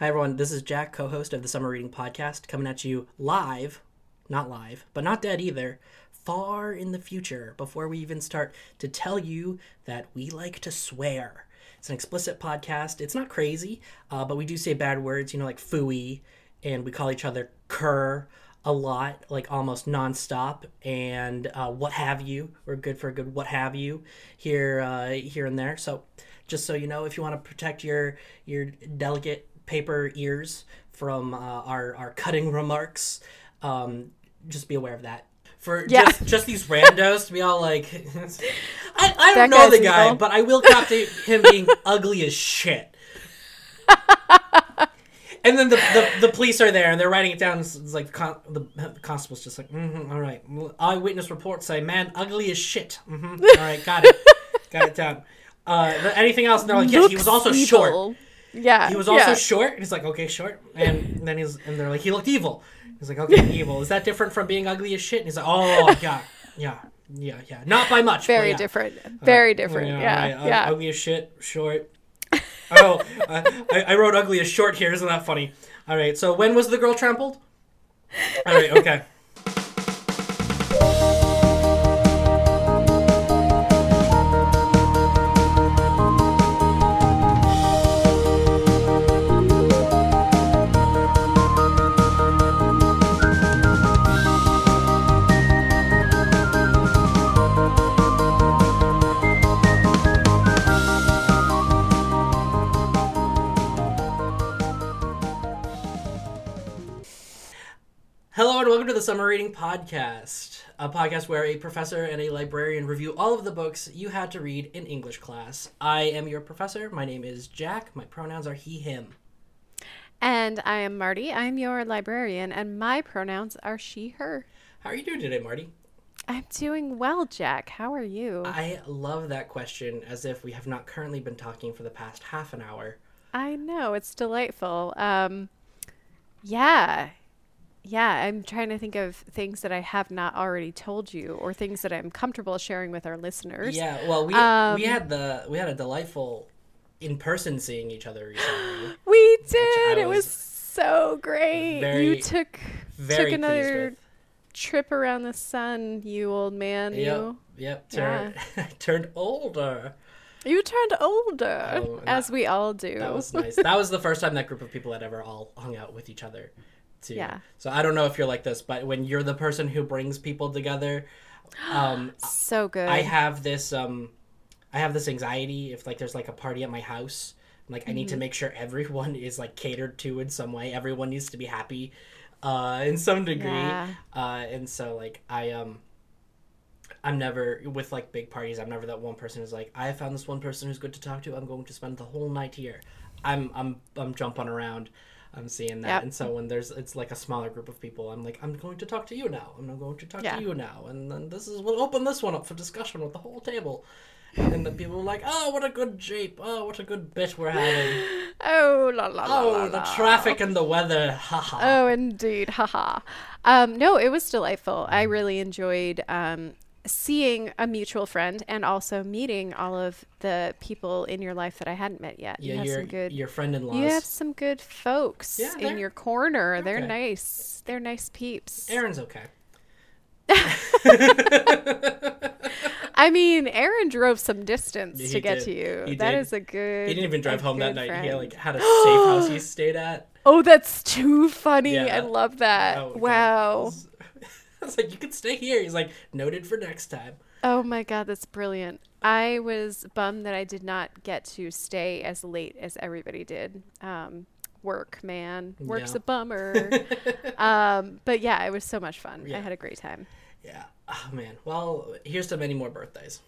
Hi, everyone. This is Jack, co host of the Summer Reading Podcast, coming at you live, not live, but not dead either, far in the future before we even start to tell you that we like to swear. It's an explicit podcast. It's not crazy, uh, but we do say bad words, you know, like fooey, and we call each other cur a lot, like almost nonstop, and uh, what have you. We're good for a good what have you here, uh, here and there. So, just so you know, if you want to protect your your delicate paper ears from uh, our our cutting remarks, um, just be aware of that. For Yeah. just just these randos to be all like, I, I don't That know the guy, evil. but I will cop to him being ugly as shit. And then the, the, the police are there and they're writing it down. It's, it's like con- the, constable's just like, mm-hmm, all right. Eyewitness reports say, man, ugly as shit. hmm All right, got it. got it down. Uh, anything else? And they're like, yes, he was also short. Yeah. He was also yeah. short. He's like, okay, short. And then he's and they're like, he looked evil. He's like, okay, evil. Is that different from being ugly as shit? And he's like, oh yeah, yeah, yeah, yeah. Not by much. very yeah. different. Very different. Yeah. Uh, Yeah. Ugly as shit, short. oh, uh, I, I wrote ugly as short here. Isn't that funny? All right. So when was the girl trampled? All right. Okay. The Summer Reading Podcast, a podcast where a professor and a librarian review all of the books you had to read in English class. I am your professor. My name is Jack. My pronouns are he, him. And I am Marty. I'm your librarian, and my pronouns are she, her. How are you doing today, Marty? I'm doing well, Jack. How are you? I love that question as if we have not currently been talking for the past half an hour. I know it's delightful. Um, yeah, yeah. I'm trying to think of things that I have not already told you, or things that I'm comfortable sharing with our listeners. Yeah, well, we Um, we had the we had a delightful in person seeing each other recently. We did. It was was so great. very- you took Very took another trip around the sun, you old man. Yep, You yep. Turned, turned older. you turned older, Oh, as that- we all do. That was nice. that was the first time that group of people had ever all hung out with each other. Too. Yeah. So I don't know if you're like this, but when you're the person who brings people together, um, so good. I have this um I have this anxiety if like there's like a party at my house. Like I need Mm-hmm. to make sure everyone is like catered to in some way. Everyone needs to be happy uh in some degree. Yeah. Uh and so like I um I'm never with like big parties. I'm never that one person who's like, I found this one person who's good to talk to. I'm going to spend the whole night here. I'm I'm I'm jumping around. I'm seeing that, Yep. and so when there's it's like a smaller group of people, I'm like, I'm going to talk to you now. I'm going to talk Yeah. to you now, and then this is we'll open this one up for discussion with the whole table. And then people are like, "Oh, what a good jeep! Oh, what a good bit we're having! oh la la la. Oh, la, the la. traffic and the weather! Haha!" Oh, indeed. Haha. Um, no, it was delightful. I really enjoyed um, seeing a mutual friend and also meeting all of the people in your life that I hadn't met yet. yeah, you have your some good. your friend-in-laws. You have some good folks Yeah, in your corner. They're nice. They're nice peeps. Aaron's okay. I mean, Aaron drove some distance Yeah, to get did. to you. He That did. is a good. He didn't even drive home that night. He friend. like had a safe house he stayed at. Oh, that's too funny. Yeah. I love that. Oh, okay. wow. I was like, you could stay here. He's like, noted for next time. Oh my god, that's brilliant. I was bummed that I did not get to stay as late as everybody did. Um, work, man. Work's Yeah. a bummer. um, but yeah, it was so much fun. Yeah. I had a great time. Yeah. Oh man. Well, here's to many more birthdays.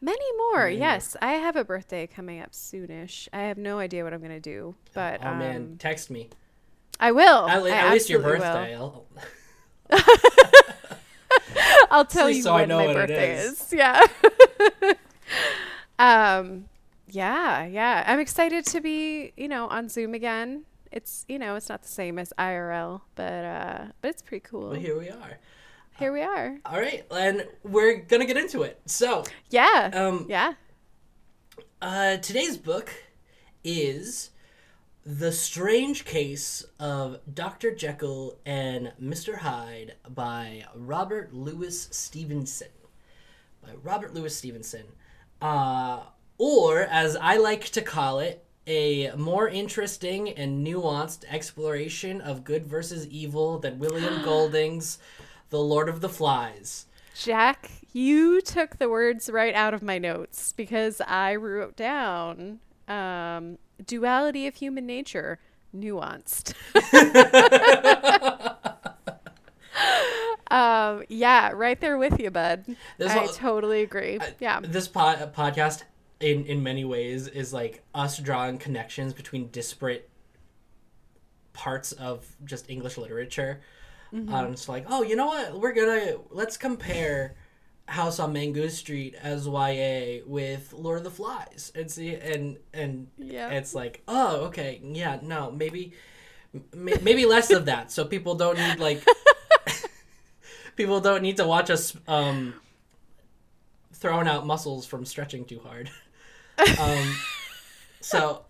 Many more. Many more. yes, I have a birthday coming up soonish. I have no idea what I'm gonna do, but oh um, man, text me. I will. At, le- I at least your birthday. I'll, tell you so when my birthday is. is. Yeah. um yeah, yeah. I'm excited to be, you know, on Zoom again. It's, you know, it's not the same as IRL, but uh but it's pretty cool. well, here we are. Here we are. All right, and we're gonna get into it. So, Yeah. um, yeah. uh, today's book is The Strange Case of Dr. Jekyll and Mr. Hyde by Robert Louis Stevenson. By Robert Louis Stevenson. Uh, or, as I like to call it, a more interesting and nuanced exploration of good versus evil than William Golding's The Lord of the Flies. Jack, you took the words right out of my notes because I wrote down um, duality of human nature, nuanced. um, yeah, right there with you, bud. I I a- totally agree. yeah. This pod- podcast, in, in many ways, is like us drawing connections between disparate parts of just English literature. Um, it's like, oh, you know what? We're gonna let's compare House on Mango Street as YA with Lord of the Flies and see and and Yeah. it's like, oh, okay, yeah, no, maybe m- maybe less of that, so people don't need like people don't need to watch us um throwing out muscles from stretching too hard. Um, so,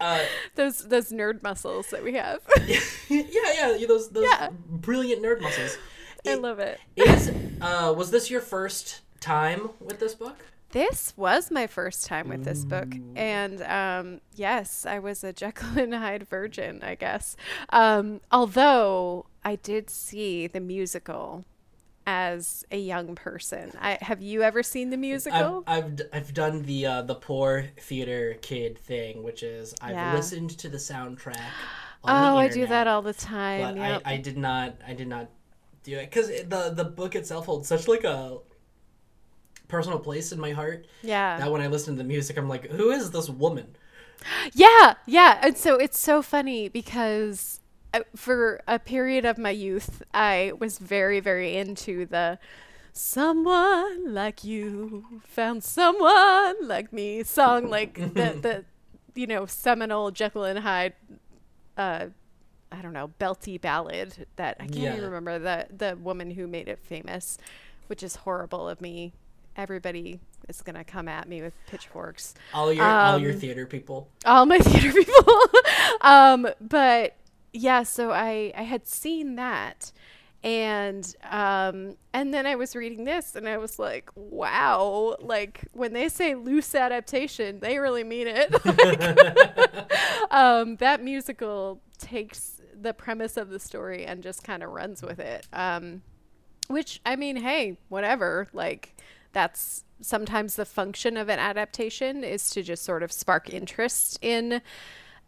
uh, Those those nerd muscles that we have. yeah, yeah, those those Yeah. brilliant nerd muscles. I love it. Is uh, was this your first time with this book? This was my first time with this book, and um, yes, I was a Jekyll and Hyde virgin, I guess. Um, although I did see the musical as a young person. I have you ever seen the I've, musical? I've, d- I've done the uh, the poor theater kid thing, which is I've Yeah. listened to the soundtrack. On oh, the I do that all the time. But Yep. I, I did not I did not do it because the the book itself holds such like a personal place in my heart yeah. that when I listen to the music, I'm like, who is this woman? Yeah, yeah. And so it's so funny because uh, for a period of my youth, I was very, very into the someone like you found someone like me song, like the, the you know, seminal Jekyll and Hyde, uh, I don't know, belty ballad that I can't Yeah. even remember the, the woman who made it famous, which is horrible of me. Everybody is going to come at me with pitchforks All your all your Um, theater people. all my theater people. um, but yeah, so I I had seen that, and um, and then I was reading this, and I was like, wow, like when they say loose adaptation, they really mean it. Like, um, that musical takes the premise of the story and just kind of runs with it. Um, which I mean, hey, whatever. Like that's sometimes the function of an adaptation is to just sort of spark interest in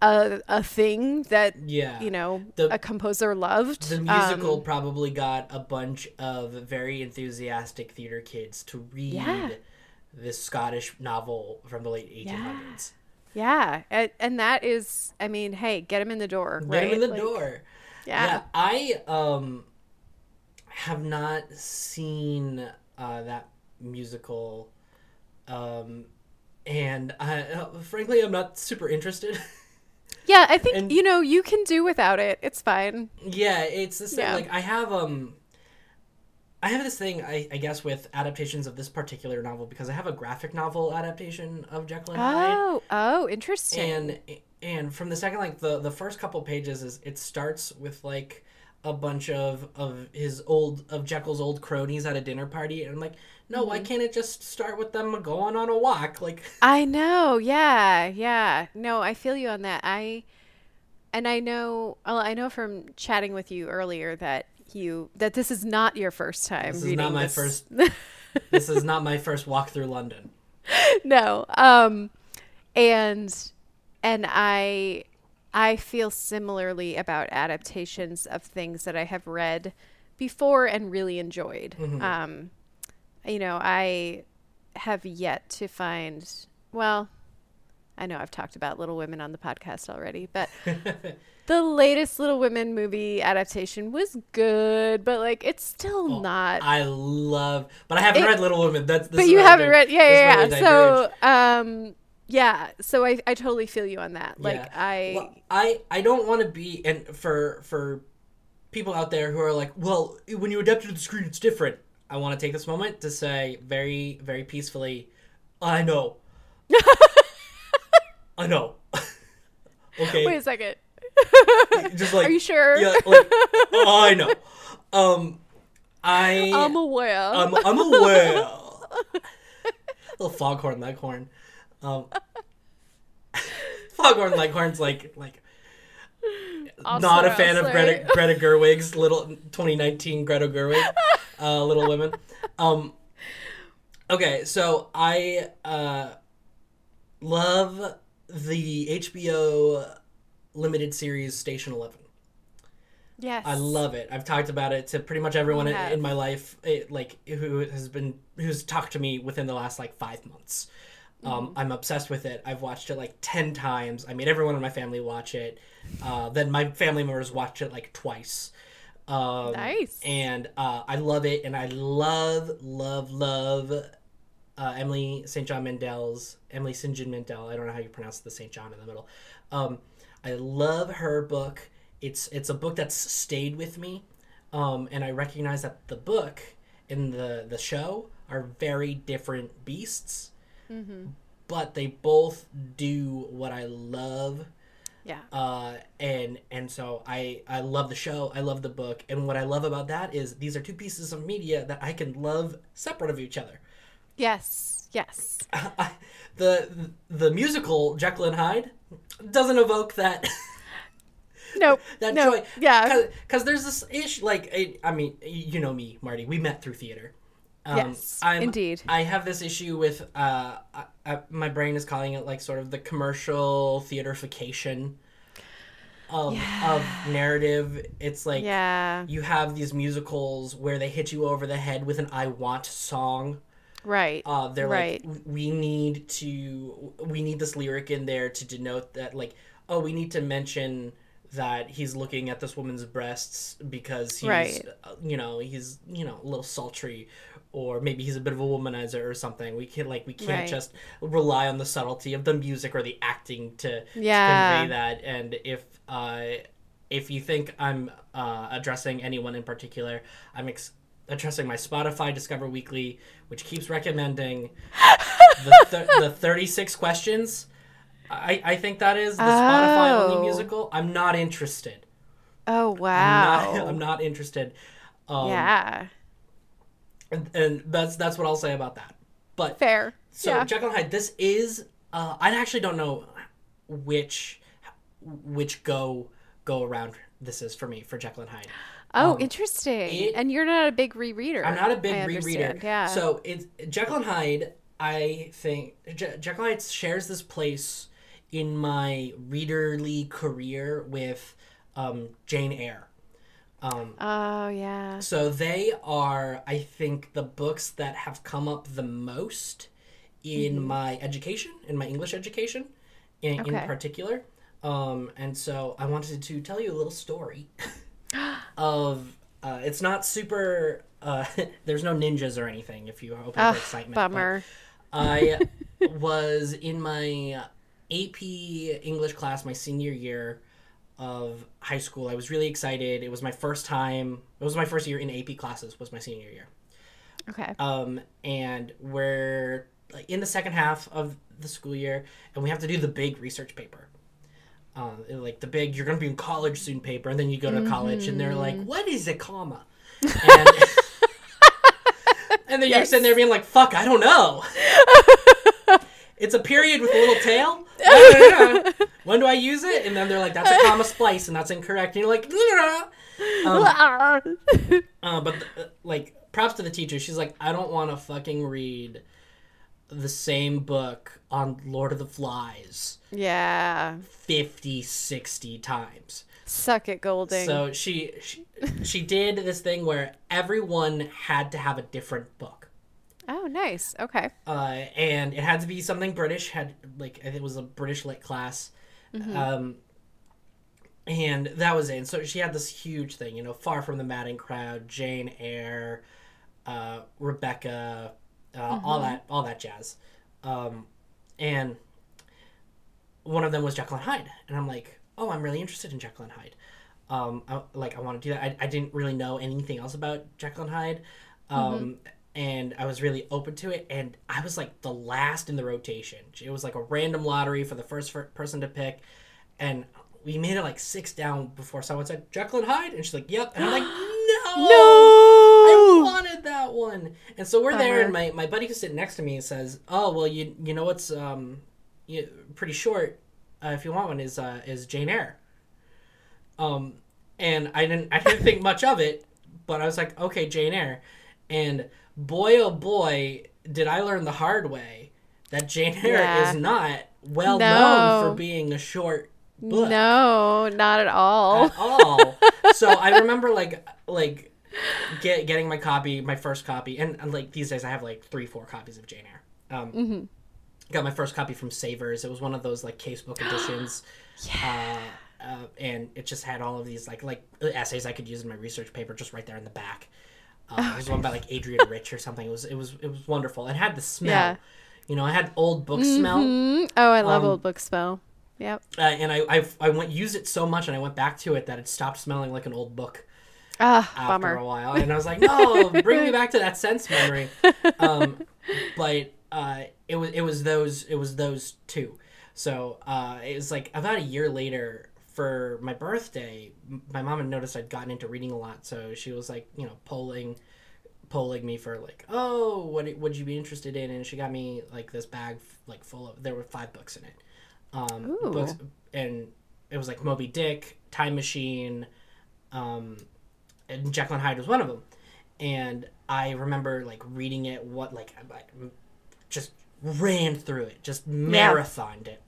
a, a thing that Yeah. you know The- a composer loved. The musical Um, probably got a bunch of very enthusiastic theater kids to read Yeah. this Scottish novel from the late 1800s. yeah, and, and that is, I mean, hey, get him in the door, Get right? him in the Like, door. Yeah. I um have not seen uh, that musical, um, and I, uh, frankly, I'm not super interested. yeah. I think And- you know you can do without it. It's fine. yeah, it's the same. Yeah. Like I have um. I have this thing, I, I guess, with adaptations of this particular novel because I have a graphic novel adaptation of Jekyll and Hyde. Oh, oh, interesting. and and from the second like the the first couple pages is it starts with like a bunch of of his old of Jekyll's old cronies at a dinner party and I'm like no Mm-hmm. why can't it just start with them going on a walk like I know. Yeah, yeah. No, I feel you on that. I and I know well, I know from chatting with you earlier that you that this is not your first time this is reading not my this. first this is not my first walk through London no. Um and and I I feel similarly about adaptations of things that I have read before and really enjoyed. Um you know, I have yet to find well, I know I've talked about Little Women on the podcast already, but the latest Little Women movie adaptation was good, but like it's still not I love but I haven't It- read Little Women that's this but you haven't read yeah yeah, yeah. So um yeah so i i totally feel you on that like Yeah. i Well, I I don't want to be and for for people out there who are like, well, when you adapt it to the screen, it's different. I want to take this moment to say very very peacefully, I know, I know. Okay, Wait a second. just like Are you sure? Yeah, like, oh, I know. Um, I I'm aware. I'm, I'm aware. Little foghorn leghorn. Um, foghorn leghorn's like like not a fan of Greta Greta Gerwig's little 2019 Greta Gerwig, uh, Little Women. Um, okay, so I uh, love the HBO limited series Station Eleven. Yes. I love it. I've talked about it to pretty much everyone in, in my life, it, like who has been who's talked to me within the last like five months. Mm-hmm. Um, I'm obsessed with it. I've watched it like ten times. I made everyone in my family watch it. Uh, then my family members watched it like twice. Um, Nice. And uh, I love it, and I love, love, love uh, Emily St. John Mandel's Emily St. John Mandel. I don't know how you pronounce the St. John in the middle. Um, I love her book. It's it's a book that's stayed with me, um, and I recognize that the book and the the show are very different beasts, but they both do what I love Yeah. uh, and and so I I love the show. I love the book, and what I love about that is these are two pieces of media that I can love separate of each other. Yes. Yes. the the musical Jekyll and Hyde doesn't evoke that Nope. that no. joy. Yeah. because there's this ish like I, I mean you know me Marty. We met through theater. Um, Yes, indeed. I have this issue with uh, I, I, my brain is calling it like sort of the commercial theaterification of of narrative. It's like Yeah. you have these musicals where they hit you over the head with an "I want" song. Right. Uh, they're Right. like, we need to, we need this lyric in there to denote that, like, oh, we need to mention that he's looking at this woman's breasts because he's, Right. uh, you know, he's, you know, a little sultry, or maybe he's a bit of a womanizer or something. We can like, we can't Right. just rely on the subtlety of the music or the acting to, Yeah. to convey that. And if, uh, if you think I'm uh, addressing anyone in particular, I'm ex- addressing my Spotify Discover Weekly, which keeps recommending the, th- the 36 questions. I, I think that is the Spotify Oh. only musical. I'm not interested. oh I'm wow. not, I'm not interested. Um, yeah. And, and that's that's what I'll say about that. But Fair. so yeah. Jekyll and Hyde, this is uh, I actually don't know which which go go around this is for me for Jekyll and Hyde. Oh, um, interesting. it- and you're not a big rereader. I'm not a big I rereader. understand, Yeah. So it's Jekyll and Hyde. I think Je- Jekyll and Hyde shares this place in my readerly career with um, Jane Eyre. Um, oh yeah. so they are, I think, the books that have come up the most in Mm-hmm. my education, in my English education, in, in Okay. particular. Um, and so I wanted to tell you a little story of. Uh, it's not super. Uh, there's no ninjas or anything. If you are open Ugh, for excitement, bummer. I was in my AP English class my senior year of high school. I was really excited. It was my first time. It was my first year in AP classes. Was my senior year. Okay. Um, and we're in the second half of the school year, and we have to do the big research paper. Um, like the big, you're gonna be in college soon paper, and then you go to college, and they're like, "What is a comma?" And, and then you're sitting there being like, "Fuck, I don't know." it's a period with a little tail. I don't know. when do I use it? And then they're like, "That's a comma splice, and that's incorrect." And you're like, um, uh, but uh, like props to the teacher. She's like, I don't want to fucking read the same book on Lord of the Flies yeah. 50, 60 times. Suck it, Golding. So she, she she did this thing where everyone had to have a different book. oh, nice. Okay. Uh, and it had to be something British. Had like it was a British lit class, um, and that was it. And so she had this huge thing, you know, far from the madding crowd, Jane Eyre, uh, Rebecca, uh, all that, all that jazz, um, and one of them was Jekyll and Hyde, and I'm like, oh, I'm really interested in Jekyll and Hyde. Um, I, like I want to do that. I, I didn't really know anything else about Jekyll and Hyde, um, and I was really open to it. And I was like the last in the rotation. It was like a random lottery for the first fir- person to pick, and we made it like six down before someone said Jekyll and Hyde, and she's like, "Yep," and I'm like, "No, "No, I wanted that one." And so we're there, and my, my buddy who's sitting next to me says, "Oh, well, you you know what's um, you, pretty short. Uh, if you want one, is uh, is Jane Eyre." Um, and I didn't I didn't think much of it, but I was like, "Okay, Jane Eyre," and boy oh boy, did I learn the hard way that Jane Eyre Yeah. is not well No. known for being a short book No, not at all. at all. so I remember like like get getting my copy, my first copy, and, and like these days I have like three, four copies of Jane Eyre. Um, Mm-hmm. Got my first copy from Savers. It was one of those like casebook editions. uh, uh, and it just had all of these like like essays I could use in my research paper just right there in the back. Uh, Oh, it was one by like Adrienne Rich or something. It was it was it was wonderful. It had the smell. Yeah. You know, I had old book smell. Mhm. Oh, I love Um, old book smell. Yep. Uh, and I, I I went used it so much, and I went back to it that it stopped smelling like an old book Ah, after bummer. a while. And I was like, no, bring me back to that sense memory. Um, but uh, it was it was those it was those two. So uh, it was like about a year later for my birthday. My mom had noticed I'd gotten into reading a lot, so she was like, you know, polling polling me for like, oh, what would you be interested in? And she got me like this bag like full of. There were five books in it. Um, Ooh. books and it was like Moby Dick, Time Machine, um, and Jekyll and Hyde was one of them. And I remember like reading it, what like I, I just ran through it, just marathoned it.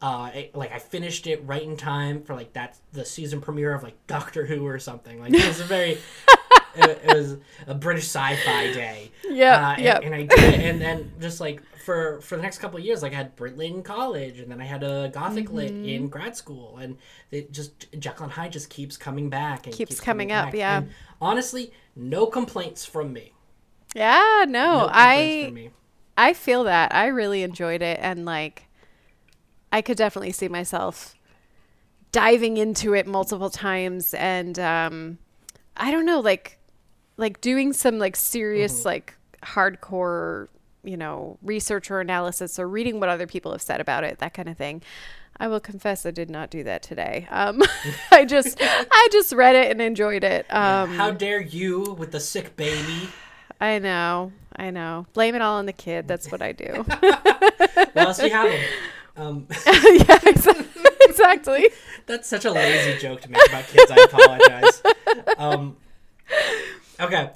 Uh, it, like I finished it right in time for like that the season premiere of like Doctor Who or something. Like it was a very, it, it was a British sci-fi day. Yeah, Uh, and, and I did it, and then just like for for the next couple of years, like I had Brit Lit in college, and then I had a Gothic Lit Mm-hmm. in grad school, and it just Jekyll and Hyde just keeps coming back and Keeps coming up, back. yeah. And honestly, no complaints from me. Yeah, no, No complaints I from me. I feel that. I really enjoyed it and like I could definitely see myself diving into it multiple times and um I don't know, like like doing some like serious Mm-hmm. like hardcore, you know, research or analysis or reading what other people have said about it, that kind of thing. I will confess I did not do that today. Um I just I just read it and enjoyed it. Um How dare you with the sick baby? I know. I know. Blame it all on the kid. That's what I do. What else you have? Um, yeah, exa- exactly. that's such a lazy joke to make about kids. I apologize. Um, okay.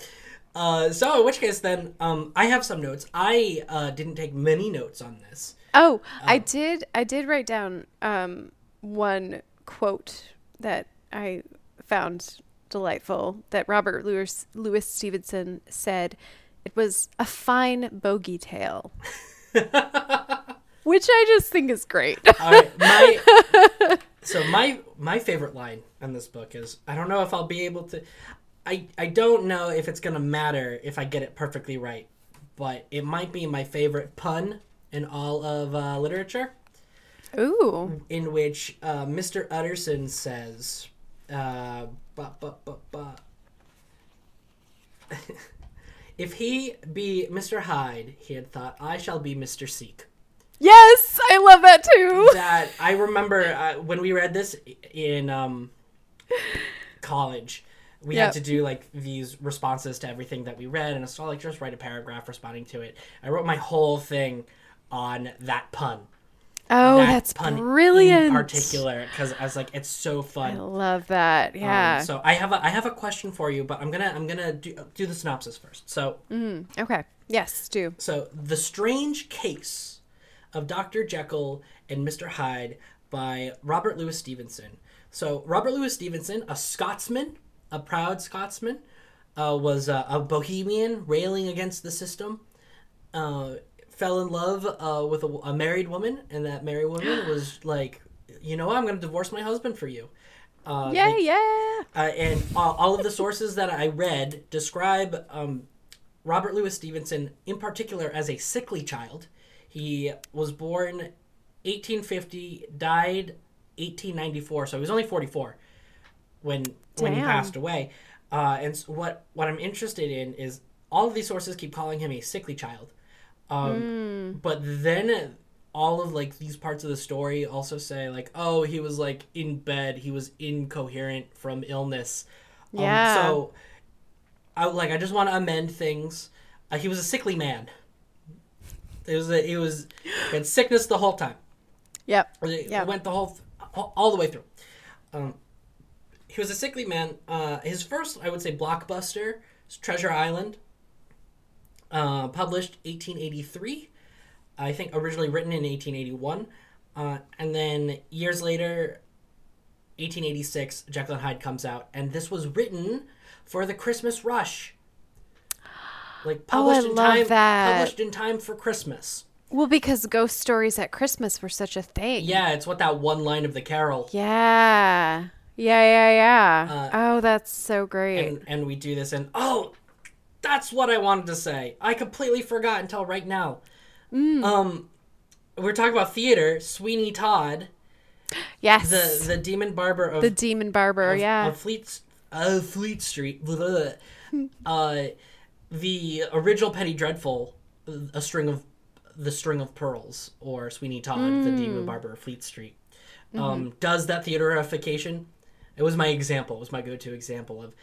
Uh, so in which case then, um, I have some notes. I uh, didn't take many notes on this. Oh, I did. I did write down um, one quote that I found delightful. That Robert Louis Louis Stevenson said. It was a fine bogey tale, which I just think is great. Right, my so my my favorite line in this book is I don't know if I'll be able to. I I don't know if it's gonna matter if I get it perfectly right, but it might be my favorite pun in all of uh, literature. Ooh, in which uh, Mr. Utterson says, uh, ba, ba, ba, ba. if he be Mr. Hyde, he had thought, I shall be Mr. Seek. yes, I love that too. That I remember uh, when we read this in um, college. We Yep. had to do like these responses to everything that we read, and it's all like just write a paragraph responding to it. I wrote my whole thing on that pun. Oh, that that's pun brilliant. in particular because I was like, it's so fun. I love that. Um, Yeah. so I have a I have a question for you, but I'm gonna I'm gonna do, do the synopsis first. So okay. Yes, do. so the strange case of Dr. Jekyll and Mr. Hyde by Robert Louis Stevenson. So Robert Louis Stevenson, a Scotsman, a proud Scotsman, uh, was uh, a bohemian railing against the system. Uh, fell in love uh, with a, a married woman, and that married woman was like, you know, what? I'm going to divorce my husband for you. Uh, Yeah, they- yeah. uh, and all, all of the sources that I read describe um, Robert Louis Stevenson in particular as a sickly child. He was born 1850, died 1894, so he was only 44 when when he passed away. Uh, and so what what I'm interested in is all of these sources keep calling him a sickly child, um, but then all of like these parts of the story also say like, oh, he was like in bed, he was incoherent from illness. Um, Yeah. so, I like I just want to amend things. Uh, he was a sickly man. It was a, it was had sickness the whole time. Yep. It Yeah. went the whole all, all the way through. Um, he was a sickly man. Uh, his first, I would say, blockbuster is Treasure Island. Uh, published 1883. I think originally written in 1881. Uh, and then years later, 1886, Jekyll and Hyde comes out, and this was written for the Christmas rush. Like Oh, published in love time, that. published in time for Christmas. Well, because ghost stories at Christmas were such a thing. Yeah, it's what that one line of the carol. Yeah. Yeah, yeah, yeah. Uh, oh, that's so great. and and we do this and oh that's what i wanted to say i completely forgot until right now Mm. um we're talking about theater sweeney todd yes. the the demon barber of, The Demon Barber, of, yeah. of fleet uh, fleet street blah, uh the original penny dreadful a string of the string of pearls or sweeney todd the Mm. demon barber of fleet street Mm-hmm. um does that theaterification it was my example it was my go-to example of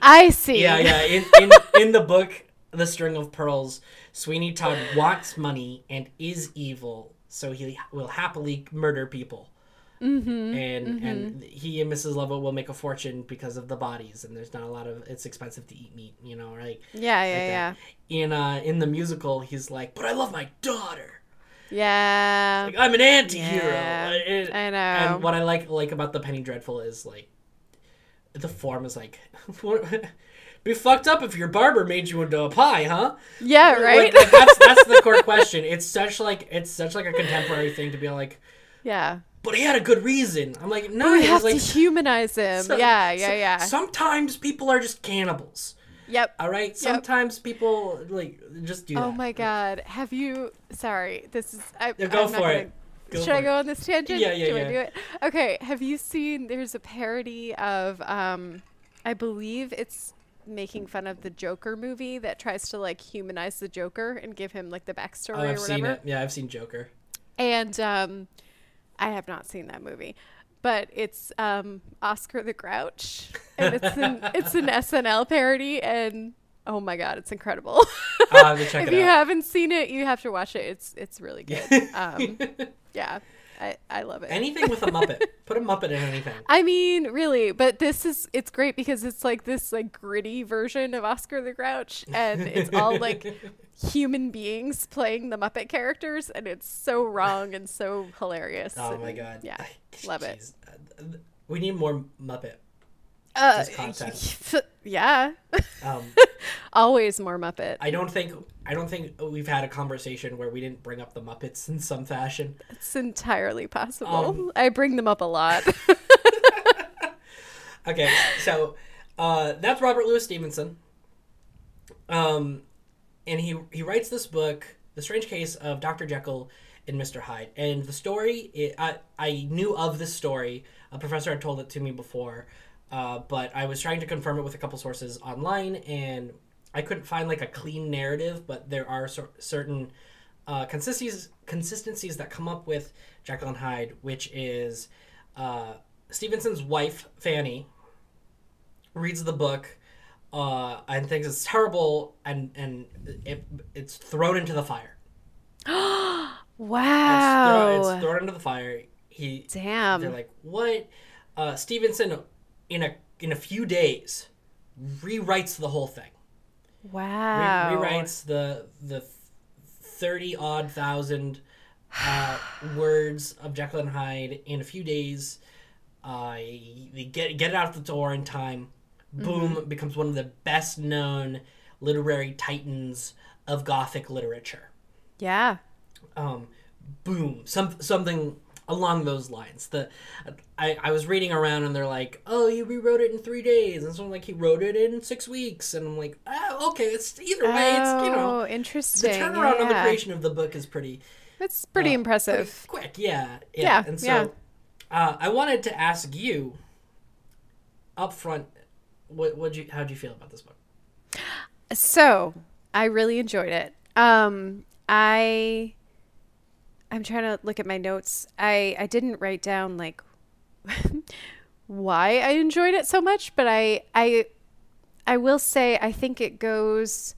I see. yeah, yeah. In, in in the book, The String of Pearls, Sweeney Todd wants money and is evil, so he will happily murder people. Mm-hmm, and and he and Mrs. Lovett will make a fortune because of the bodies, and there's not a lot of. It's expensive to eat meat, you know, right? Yeah, yeah, Like yeah. In uh in the musical, he's like, "But I love my daughter. Yeah. Like, I'm an anti-hero." Yeah, And- I know. And what I like like about the Penny Dreadful is like the form is like be fucked up if your barber made you into a pie, huh? yeah, right? like, that's that's the core question. It's such like it's such like a contemporary thing to be like, yeah. but he had a good reason. I'm like, no, We have like, to humanize him. so- yeah, yeah, so- yeah. Sometimes people are just cannibals. yep. All right. Sometimes people like just do oh that. Oh my god. Have you sorry, this is I Yeah, go I'm for gonna- it. Go Should I go on this tangent? Yeah, yeah, do yeah. I do it? Okay. Have you seen there's a parody of um I believe it's making fun of the Joker movie that tries to like humanize the Joker and give him like the backstory Oh, I've seen it. Yeah, I've seen Joker. And um, I have not seen that movie, but it's um, Oscar the Grouch, and it's an it's an SNL parody, and oh my god, it's incredible. I'll have to check if you out. haven't seen it, you have to watch it. It's it's really good. Um, yeah, I I love it. Anything with a Muppet. Put a Muppet in anything. I mean, really, but this is it's great because it's like this like gritty version of Oscar the Grouch and it's all like human beings playing the Muppet characters and it's so wrong and so hilarious. Oh and, my god. Yeah. Love it. Uh, We need more Muppet. Uh, yeah. Um, Always more Muppet. I don't think I don't think we've had a conversation where we didn't bring up the Muppets in some fashion. It's entirely possible. Um, I bring them up a lot. Okay, so uh, that's Robert Louis Stevenson. Um, and he he writes this book, The Strange Case of Dr. Jekyll and Mr. Hyde. And the story, it, I I knew of this story. A professor had told it to me before, uh, but I was trying to confirm it with a couple sources online, and I couldn't find like a clean narrative. But there are cer- certain uh, consistencies consistencies that come up with and Hyde, which is uh, Stevenson's wife Fanny reads the book uh, and thinks it's terrible, and and it, it's thrown into the fire. It's, wow. throw, it's thrown into the fire. He Damn. they're like, what? Uh, Stevenson in a in a few days rewrites the whole thing. Re- wow. rewrites the the thirty odd thousand uh, words of Jekyll and Hyde in a few days. Uh, they get get it out the door in time. Boom becomes one of the best known literary titans of Gothic literature. Yeah. Um, boom, some something along those lines. The I, I was reading around and they're like, oh, you rewrote it in three days, and someone like he wrote it in six weeks, and I'm like, oh, okay, it's either way, it's you know. Oh, interesting. The turnaround on the creation of the book is pretty It's pretty uh, impressive. pretty quick. Yeah, yeah. Yeah, and so yeah. Uh, I wanted to ask you up front, what what you how'd you feel about this book? So I really enjoyed it. Um, I I'm trying to look at my notes. I I didn't write down like why I enjoyed it so much, but I I I will say I think it goes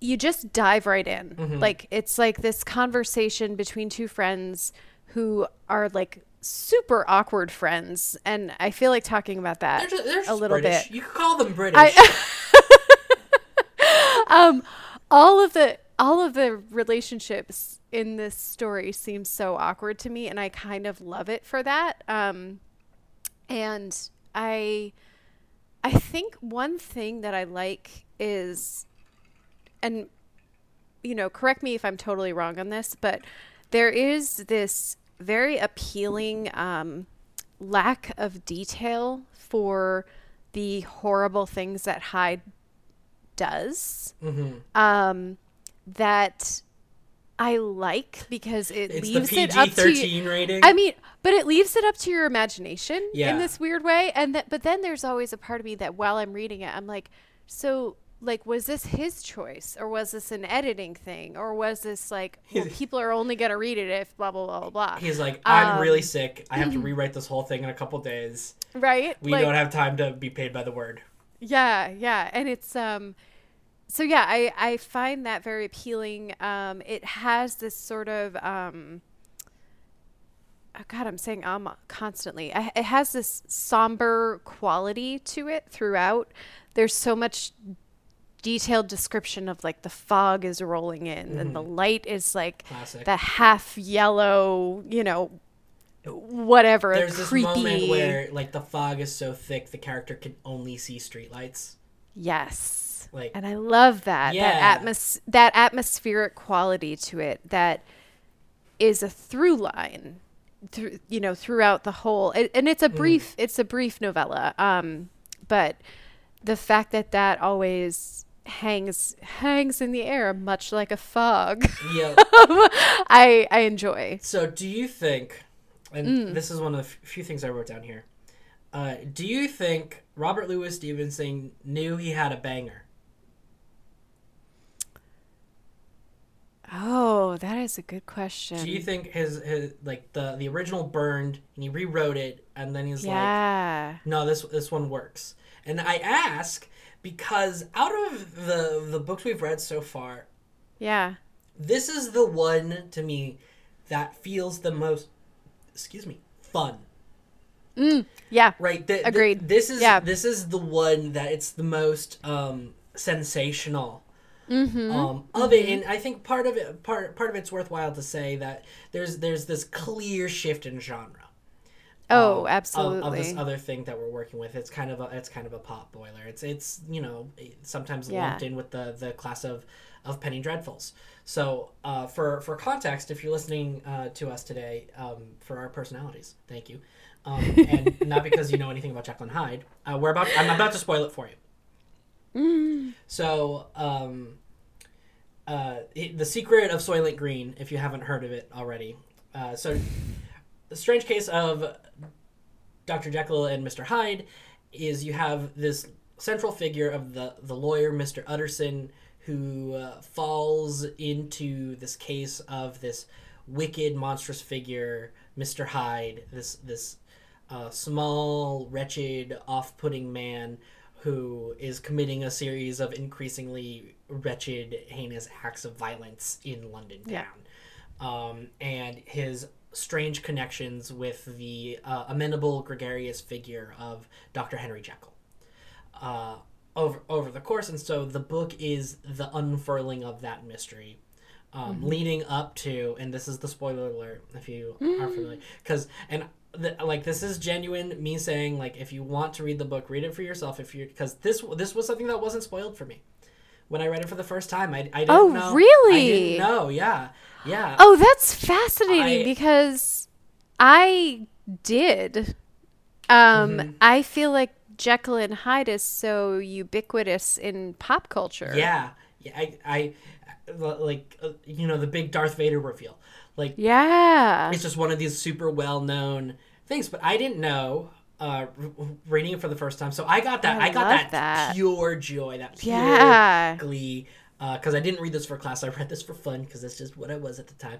you just dive right in. Like it's like this conversation between two friends who are like super awkward friends and I feel like talking about that They're just, they're a little British. bit. You could call them British. um all of the all of the relationships in this story seems so awkward to me and I kind of love it for that. Um and I I think one thing that I like is and you know, correct me if I'm totally wrong on this, but there is this very appealing um, lack of detail for the horrible things that Hyde does. Mhm. Um, that I like because it It's the leaves PG it up to you. rating. I mean, but it leaves it up to your imagination Yeah. in this weird way. And that, but then there's always a part of me that while I'm reading it, I'm like, so like, was this his choice, or was this an editing thing, or was this like, well, people are only gonna read it if blah blah blah blah blah. He's like, I'm Um, really sick. I have to rewrite this whole thing in a couple days. right? We Like, don't have time to be paid by the word. Yeah, yeah, and it's um so yeah, I I find that very appealing. Um it has this sort of um oh God, I'm saying um constantly. I, it has this somber quality to it throughout. There's so much detailed description of like the fog is rolling in and the light is like Classic. the half yellow, you know, whatever, There's this creepy. moment where like the fog is so thick the character can only see streetlights. Yes. Like and I love that Yeah. that atmos- that atmospheric quality to it that is a through line through you know throughout the whole it, and Mm. it's a brief it's a brief novella um but the fact that that always hangs hangs in the air much like a fog yeah. I I enjoy So do you think and Mm. this is one of the f- few things I wrote down here. Uh, do you think Robert Louis Stevenson knew he had a banger? Oh that is a good question Do you think his, his like the the original burned and he rewrote it and then he's like yeah. No this this one works. And i ask because out of the the books we've read so far yeah. this is the one to me that feels the most excuse me fun. Yeah. Right? Th- th- Agreed. this is Yeah. this is the one that it's the most um sensational Mm-hmm. um, of it, and I think part of it, part part of it's worthwhile to say that there's there's this clear shift in genre. oh um, absolutely Of, of this other thing that we're working with, it's kind of a it's kind of a pot boiler. It's it's you know sometimes Yeah. lumped in with the the class of of Penny Dreadfuls. So uh, for for context, if you're listening uh, to us today, um, for our personalities, thank you, um, and not because you know anything about Jekyll and Hyde. Uh, we're about I'm about to spoil it for you. So, um, uh, the secret of Soylent Green, if you haven't heard of it already. Uh, so, the strange case of Dr. Jekyll and Mr. Hyde is you have this central figure of the the lawyer, Mr. Utterson, who uh, falls into this case of this wicked, monstrous figure, Mr. Hyde. This this uh, small, wretched, off-putting man who is committing a series of increasingly wretched, heinous acts of violence in London Yeah. town. Um, and his strange connections with the uh, amenable, gregarious figure of Dr. Henry Jekyll. Uh, over over the course, and so the book is the unfurling of that mystery, um, leading up to, and this is the spoiler alert if you are familiar, because and the, like this is genuine me saying like if you want to read the book, read it for yourself. If you because this this was something that wasn't spoiled for me when I read it for the first time. I, I didn't Oh, know. I really? didn't know. Yeah, yeah. Oh, that's fascinating I- because I did. Um, Mm-hmm. I feel like Jekyll and Hyde is so ubiquitous in pop culture. Yeah, yeah. I, I like uh, you know the big Darth Vader reveal. Like Yeah. it's just one of these super well known things. But I didn't know uh, reading it for the first time. So I got that. I I, got that, that. pure joy, that pure Yeah. glee. because I didn't read this for class. I read this for fun because that's just what I was at the time,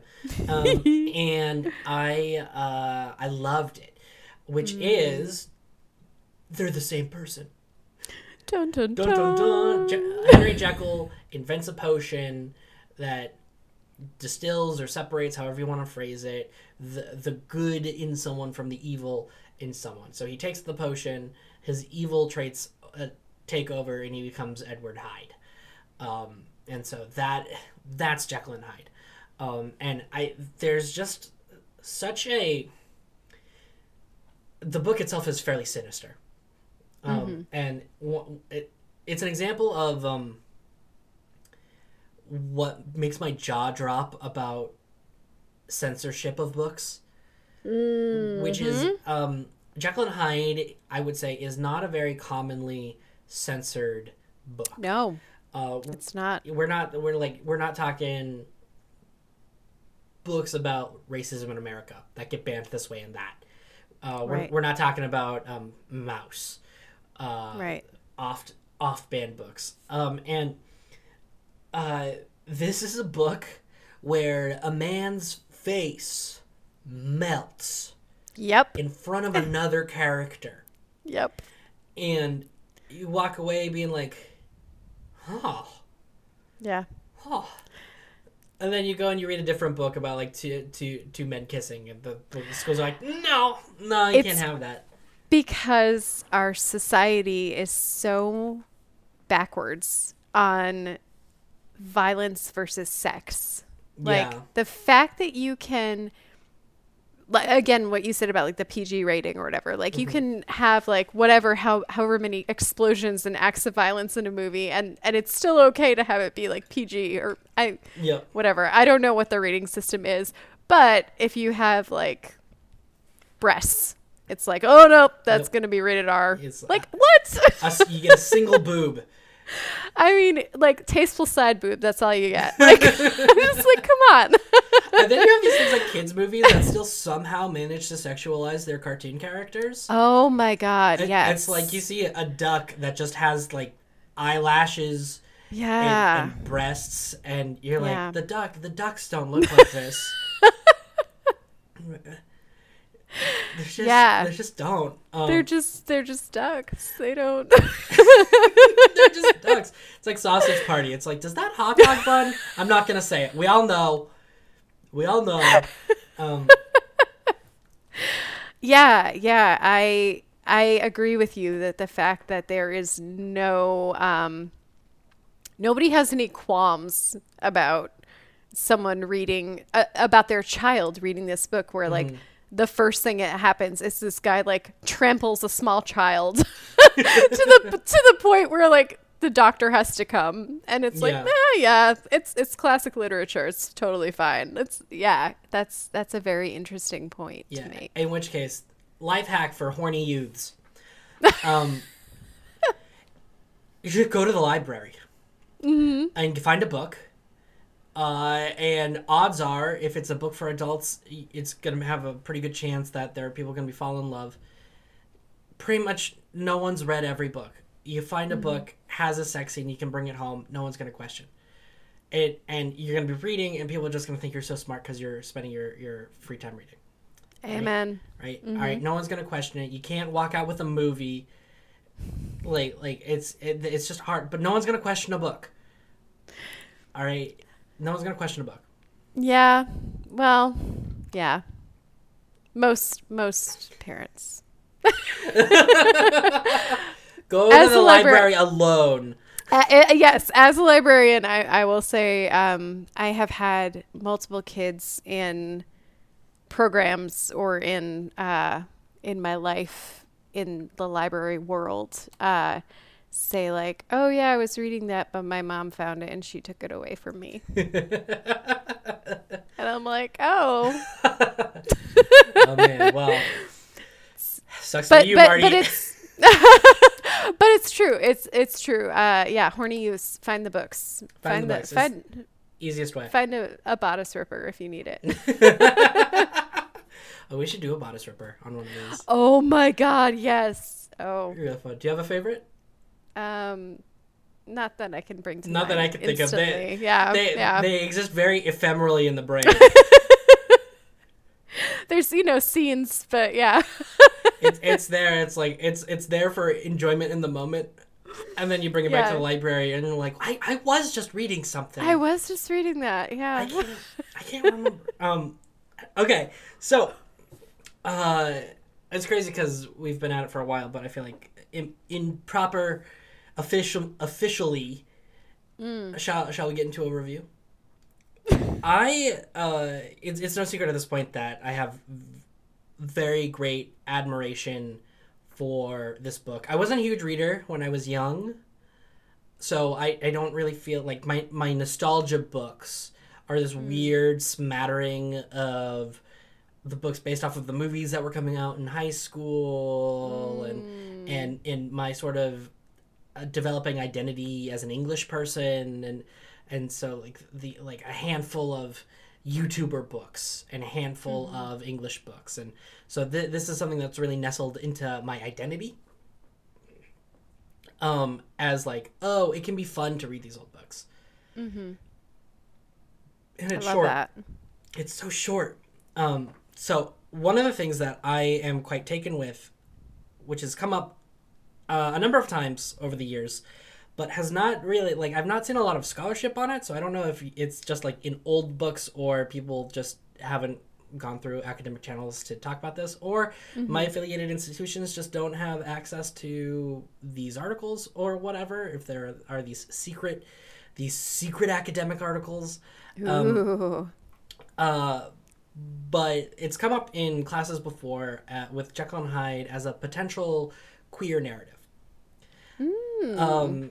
um, and I uh, I loved it, which is they're the same person. Dun dun Dun, dun, dun. Je- Henry Jekyll invents a potion that distills or separates, however you want to phrase it, the the good in someone from the evil in someone. So he takes the potion, his evil traits uh, take over, and he becomes Edward Hyde. Um, and so that that's Jekyll and Hyde. Um, and I there's just such a the book itself is fairly sinister. Um, And wha- it, it's an example of um, what makes my jaw drop about censorship of books, which is um, Jekyll and Hyde. I would say is not a very commonly censored book. No, Uh, it's not. we're not we're like we're not talking books about racism in America that get banned this way and that. Uh, we're, Right. we're not talking about um, Maus, uh, Right. off off banned books. Um, and uh, this is a book where a man's face melts Yep. in front of another character, Yep. and you walk away being like, "Oh." Yeah. Oh. And then you go and you read a different book about like two two two men kissing, and the, the school's like, no, no, you It's- can't have that. because our society is so backwards on violence versus sex. Like Yeah. the fact that you can again what you said about like the PG rating or whatever. Like Mm-hmm. you can have like whatever how however many explosions and acts of violence in a movie and and it's still okay to have it be like PG or I Yeah, whatever. I don't know what the rating system is, but if you have like breasts, it's like, oh no, that's Nope. to be rated R. It's- like what? A you get a single boob. I mean, like tasteful side boob. That's all you get. Like, I'm just like, come on. And then you have these things like kids movies that still somehow manage to sexualize their cartoon characters. oh my god, It- yes. It's like you see a duck that just has like eyelashes and, yeah. and breasts, and you're like, Yeah. the duck, the ducks don't look like this. Just, Yeah. they just don't. Um, they're just they're just ducks. They don't. They're just ducks. It's like sausage party. It's like, does that hot dog bun? I'm not gonna say it. We all know. We all know. Um, Yeah, yeah. I I agree with you that the fact that there is no um nobody has any qualms about someone reading uh, about their child reading this book where like the first thing that happens is this guy like tramples a small child to the to the point where like the doctor has to come and it's like Yeah. nah, yeah it's it's classic literature it's totally fine it's yeah that's that's a very interesting point yeah. to make In which case, life hack for horny youths. Um, you should go to the library and find a book. Uh, and odds are, if it's a book for adults, it's gonna have a pretty good chance that there are people gonna be falling in love. Pretty much, no one's read every book. You find a book has a sex scene, you can bring it home. No one's gonna question it, and you're gonna be reading, and people are just gonna think you're so smart because you're spending your your free time reading amen right? All right, no one's gonna question it. You can't walk out with a movie. Like, like it's it, it's just hard, but no one's gonna question a book. All right, no one's gonna question a book. Yeah. Well, yeah. Most most parents. Go As to the library alone. Uh, uh, yes, as a librarian, I, I will say um, I have had multiple kids in programs or in uh, in my life in the library world uh, say like, "Oh yeah, I was reading that, but my mom found it and she took it away from me." and I'm like, "Oh." Oh man, well, sucks but you, but, Marty. but it's but it's true. It's it's true. Uh, yeah, horny youths find the books. Find Find, the the, books. It's- find Easiest way. find a, a bodice ripper if you need it. Oh, we should do a bodice ripper on one of these. oh my god, yes. Oh, Real fun. Do you have a favorite? Um, not that I can bring to Not that I can think of. They, yeah, they, yeah. they exist very ephemerally in the brain. There's you know scenes, but yeah. it's, it's there. It's like it's it's there for enjoyment in the moment, and then you bring it back to the library, and you're like, I, I was just reading something. I was just reading that. Yeah, I can't, I can't remember. um, okay, so, uh, it's crazy because we've been at it for a while, but I feel like in, in proper official officially, mm. shall shall we get into a review? I uh, it's it's no secret at this point that I have very great admiration for this book. I wasn't a huge reader when I was young, so I, I don't really feel like my, my nostalgia books are this mm. weird smattering of the books based off of the movies that were coming out in high school and mm. and in my sort of developing identity as an English person and and so like the like a handful of YouTuber books and a handful of English books and so th- this is something that's really nestled into my identity um as like oh it can be fun to read these old books mm-hmm. and it's short that. it's so short. Um, so one of the things that I am quite taken with, which has come up uh, a number of times over the years, but has not really like I've not seen a lot of scholarship on it. So I don't know if it's just like in old books or people just haven't gone through academic channels to talk about this, or my affiliated institutions just don't have access to these articles or whatever. If there are these secret, these secret academic articles. Um, Ooh. uh, but it's come up in classes before at, with Jekyll and Hyde as a potential queer narrative. Um,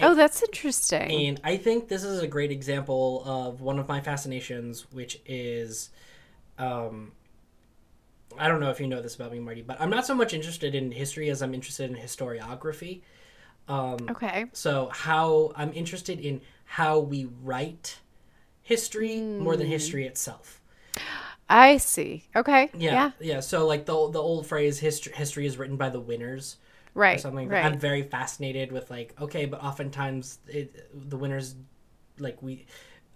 oh, that's interesting. and I think this is a great example of one of my fascinations, which is, um, I don't know if you know this about me, Marty, but I'm not so much interested in history as I'm interested in historiography. Um, okay. so how I'm interested in how we write history more than history itself. I see. Okay. Yeah, Yeah. yeah. So like the the old phrase history history is written by the winners or Right. something. Right. I'm very fascinated with like okay, but oftentimes it, the winners like we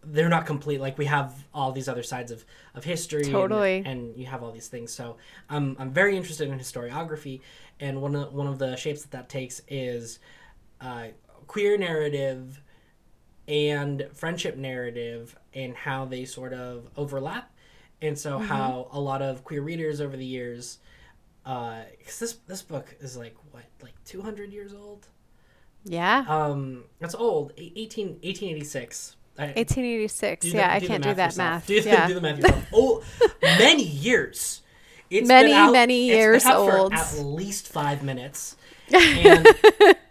they're not complete. Like we have all these other sides of of history. and- Totally. And, you have all these things. So I'm I'm very interested in historiography, and one of one of the shapes that that takes is uh, queer narrative and friendship narrative and how they sort of overlap and so Mm-hmm. how a lot of queer readers over the years because this this book is like what like 200 years old yeah. um it's old e- 18 1886 I, 1886. do the- yeah, I can't do that yourself. math. do, yeah. do the math yourself. oh many years it's Many, been out, many years old. at least five minutes and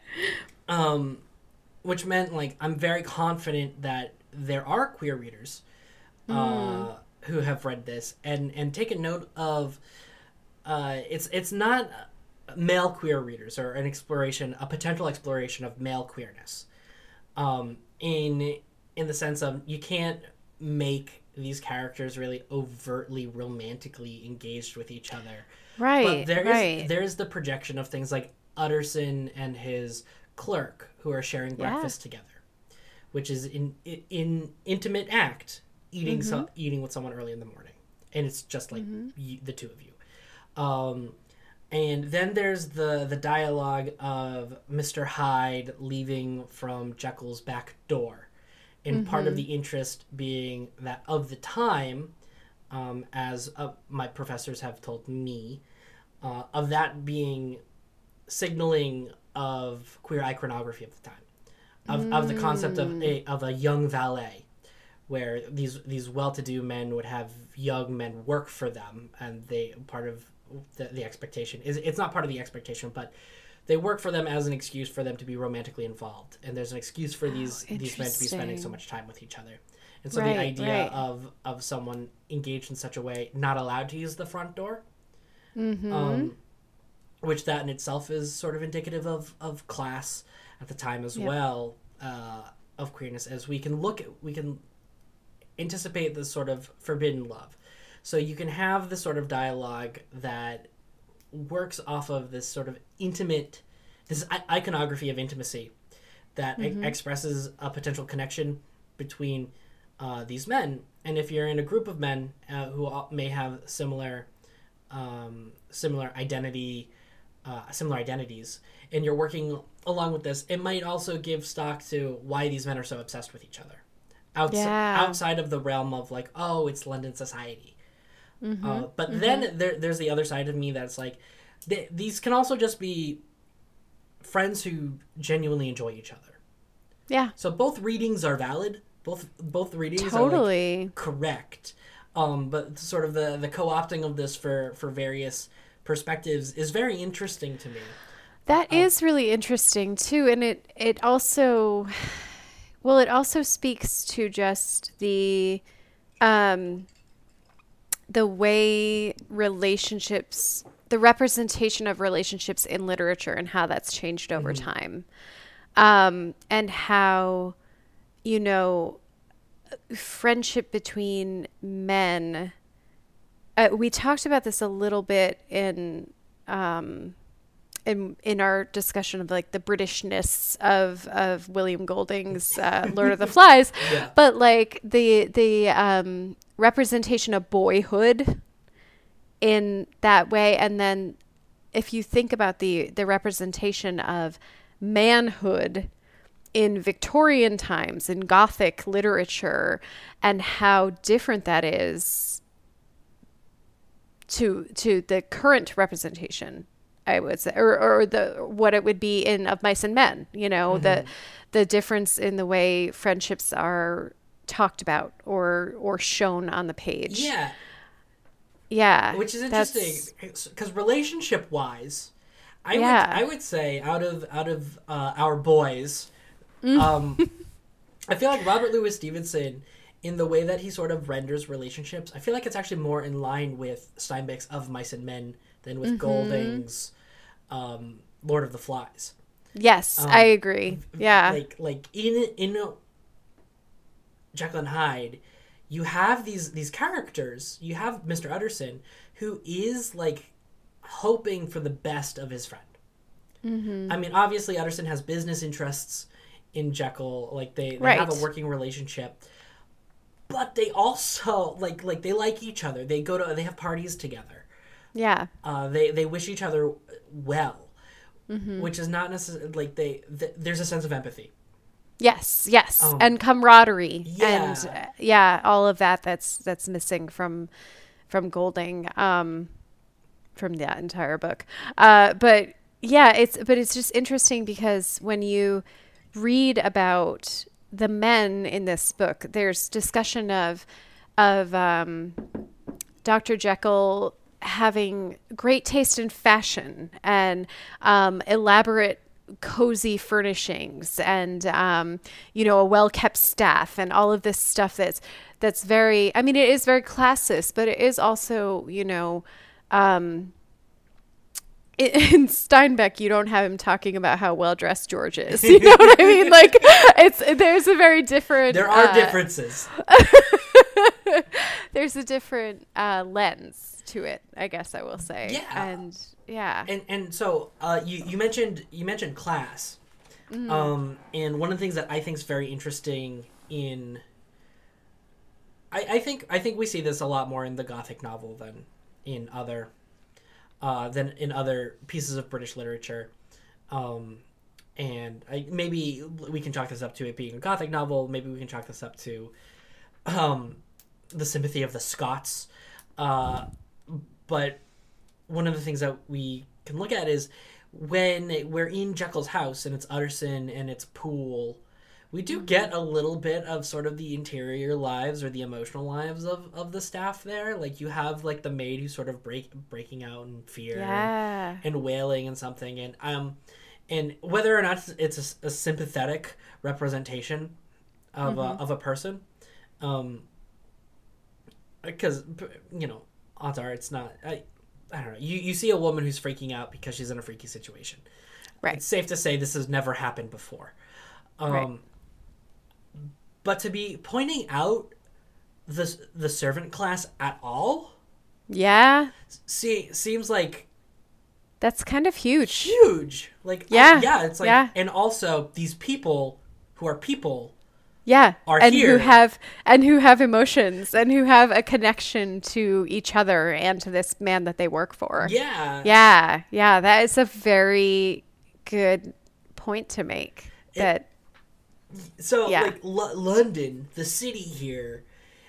um which meant like i'm very confident that there are queer readers uh who have read this and and taken note of uh it's it's not male queer readers or an exploration a potential exploration of male queerness um in in the sense of you can't make these characters really overtly romantically engaged with each other Right. but there is right. there is the projection of things like Utterson and his clerk who are sharing Yeah. breakfast together, which is in in intimate act eating Mm-hmm. so, eating with someone early in the morning, and it's just like you, the two of you. Um, and then there's the the dialogue of Mr. Hyde leaving from Jekyll's back door, and part Mm-hmm. of the interest being that of the time, um, as uh, my professors have told me, uh, of that being signaling of queer iconography of the time, of, of the concept of a of a young valet, where these these well-to-do men would have young men work for them, and they part of the, the expectation is it's not part of the expectation, but they work for them as an excuse for them to be romantically involved, and there's an excuse for these these men to be spending so much time with each other. And so Right, the idea right. of of someone engaged in such a way, not allowed to use the front door, Mm-hmm. um, which that in itself is sort of indicative of of class at the time as Yeah. well uh, of queerness. As we can look at, we can anticipate this sort of forbidden love. So you can have this sort of dialogue that works off of this sort of intimate, this iconography of intimacy that e- expresses a potential connection between uh, these men. And if you're in a group of men uh, who may have similar um, similar identity, uh, similar identities, and you're working along with this, it might also give stock to why these men are so obsessed with each other, Outs- Yeah. outside of the realm of like, oh, it's London society. Mm-hmm. Uh, but then there, there's the other side of me that's like, th- these can also just be friends who genuinely enjoy each other. Yeah. So both readings are valid. Both both readings are like, Totally. correct. Um, but sort of the the co-opting of this for for various perspectives is very interesting to me. That is really interesting too, and it it also, well, it also speaks to just the, um, the way relationships, the representation of relationships in literature, and how that's changed over time, um, and how, you know, friendship between men. Uh, we talked about this a little bit in. Um, in in our discussion of like the Britishness of of William Golding's uh, Lord of the Flies, Yeah. but like the the um, representation of boyhood in that way, and then if you think about the the representation of manhood in Victorian times in Gothic literature, and how different that is to to the current representation I would say, or, or the what it would be in of mice and men. You know, the the difference in the way friendships are talked about or or shown on the page. Yeah, yeah, which is interesting because relationship wise, I Yeah. would I would say out of out of uh, our boys, Mm. um, I feel like Robert Louis Stevenson. In the way that he sort of renders relationships, I feel like it's actually more in line with Steinbeck's Of Mice and Men than with Mm-hmm. Golding's um, Lord of the Flies. Yes, I agree. Yeah, like like in in and Hyde, you have these these characters. You have Mr. Utterson, who is like hoping for the best of his friend. Mm-hmm. I mean, obviously, Utterson has business interests in Jekyll. Like they, they have a working relationship, but they also like like they like each other. They go to they have parties together. Yeah, Uh, they they wish each other well, Mm-hmm. which is not necessarily like they th- there's a sense of empathy. yes, yes, Um, and camaraderie, yeah. and uh, yeah, all of that that's that's missing from from Golding, um, from that entire book. Uh, but yeah, it's but it's just interesting because when you read about the men in this book, there's discussion of of um, Dr. Jekyll having great taste in fashion and um, elaborate cozy furnishings and um, you know a well-kept staff and all of this stuff that's that's very i mean it is very classist but it is also you know um, in Steinbeck, you don't have him talking about how well dressed George is. You know what I mean? Like, it's there's a very different. There are uh, differences. there's a different uh, lens to it, I guess I will say. Yeah. And yeah. and and so uh, you you mentioned you mentioned class, Mm-hmm. um, and one of the things that I think is very interesting in. I, I think I think we see this a lot more in the Gothic novel than in other, uh, than in other pieces of British literature, um, and I, maybe we can chalk this up to it being a Gothic novel. Maybe we can chalk this up to, um, the sympathy of the Scots, uh, but one of the things that we can look at is when we're in Jekyll's house and it's Utterson and it's Poole, we do get a little bit of sort of the interior lives or the emotional lives of, of the staff there. Like you have like the maid who's sort of break breaking out in fear yeah. and wailing and something and um and whether or not it's- a, a sympathetic representation of a, of a person um because you know odds are it's not I I don't know you you see a woman who's freaking out because she's in a freaky situation Right. it's safe to say this has never happened before um Right. but to be pointing out the the servant class at all Yeah. see seems like That's kind of huge. huge. Like Yeah, uh, yeah, it's like yeah. and also these people who are people Yeah. Are and here. who have and who have emotions and who have a connection to each other and to this man that they work for. Yeah. Yeah. Yeah, that is a very good point to make. That So Yeah. like L- London, the city here,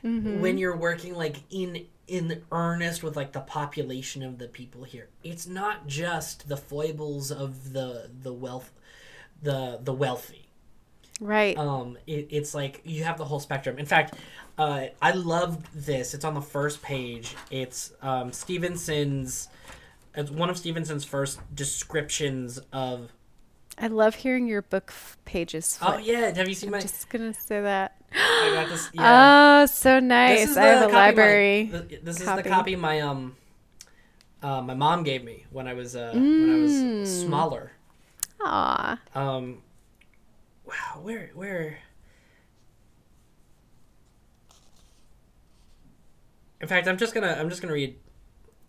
Mm-hmm. when you're working like in in earnest with like the population of the people here, it's not just the foibles of the the wealth, the the wealthy. Right. Um, it, it's like you have the whole spectrum. In fact, uh, I love this. It's on the first page. It's um, Stevenson's. It's one of Stevenson's first descriptions of. I love hearing your book f- pages. Oh yeah, have you seen my? Just gonna say that. I got this. Yeah. Oh, so nice. This is I have a copy my- library. this is copy. the copy my um, uh, my mom gave me when I was uh, when I Mm. was smaller. Aw. Um, wow, where where? In fact, I'm just gonna I'm just gonna read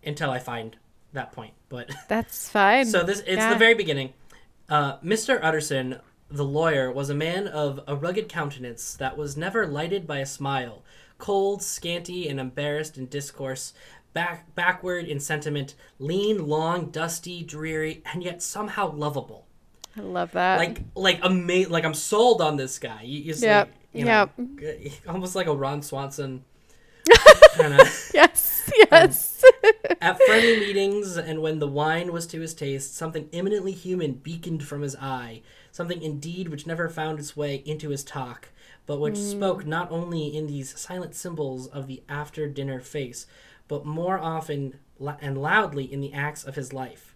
until I find that point. But That's fine. so this it's Yeah. the very beginning. Uh, Mr. Utterson, the lawyer, was a man of a rugged countenance that was never lighted by a smile, cold, scanty, and embarrassed in discourse, back backward in sentiment, lean, long, dusty, dreary, and yet somehow lovable I love that. like like ama- like I'm sold on this guy. You, you see, Yep, you know, yep. almost like a Ron Swanson. yes, yes. At friendly meetings, and when the wine was to his taste, something eminently human beaconed from his eye. Something indeed which never found its way into his talk, but which mm. spoke not only in these silent symbols of the after dinner face, but more often la- and loudly in the acts of his life.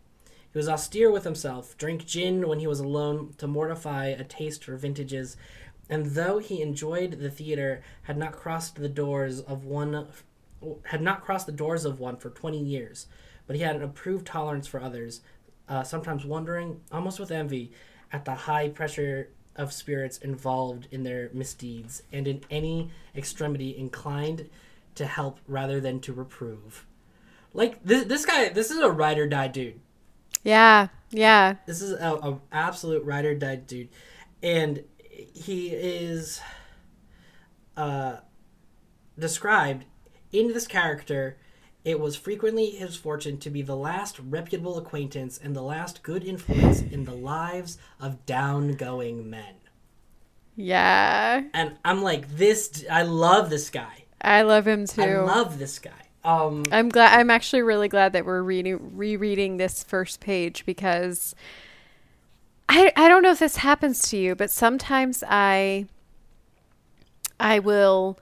He was austere with himself, drank gin when he was alone to mortify a taste for vintages, and though he enjoyed the theater, had not crossed the doors of one had not crossed the doors of one for 20 years, but he had an approved tolerance for others, uh, sometimes wondering, almost with envy, at the high pressure of spirits involved in their misdeeds, and in any extremity inclined to help rather than to reprove. Like this, this guy, this is a ride or die dude. Yeah, yeah. This is a, a absolute ride or die dude, and he is uh, described in this character. It was frequently his fortune to be the last reputable acquaintance and the last good influence in the lives of down-going men. Yeah. And I'm like, this. I love this guy. I love him too. I love this guy. Um, I'm glad. I'm actually really glad that we're reading, rereading this first page because I I don't know if this happens to you, but sometimes I I will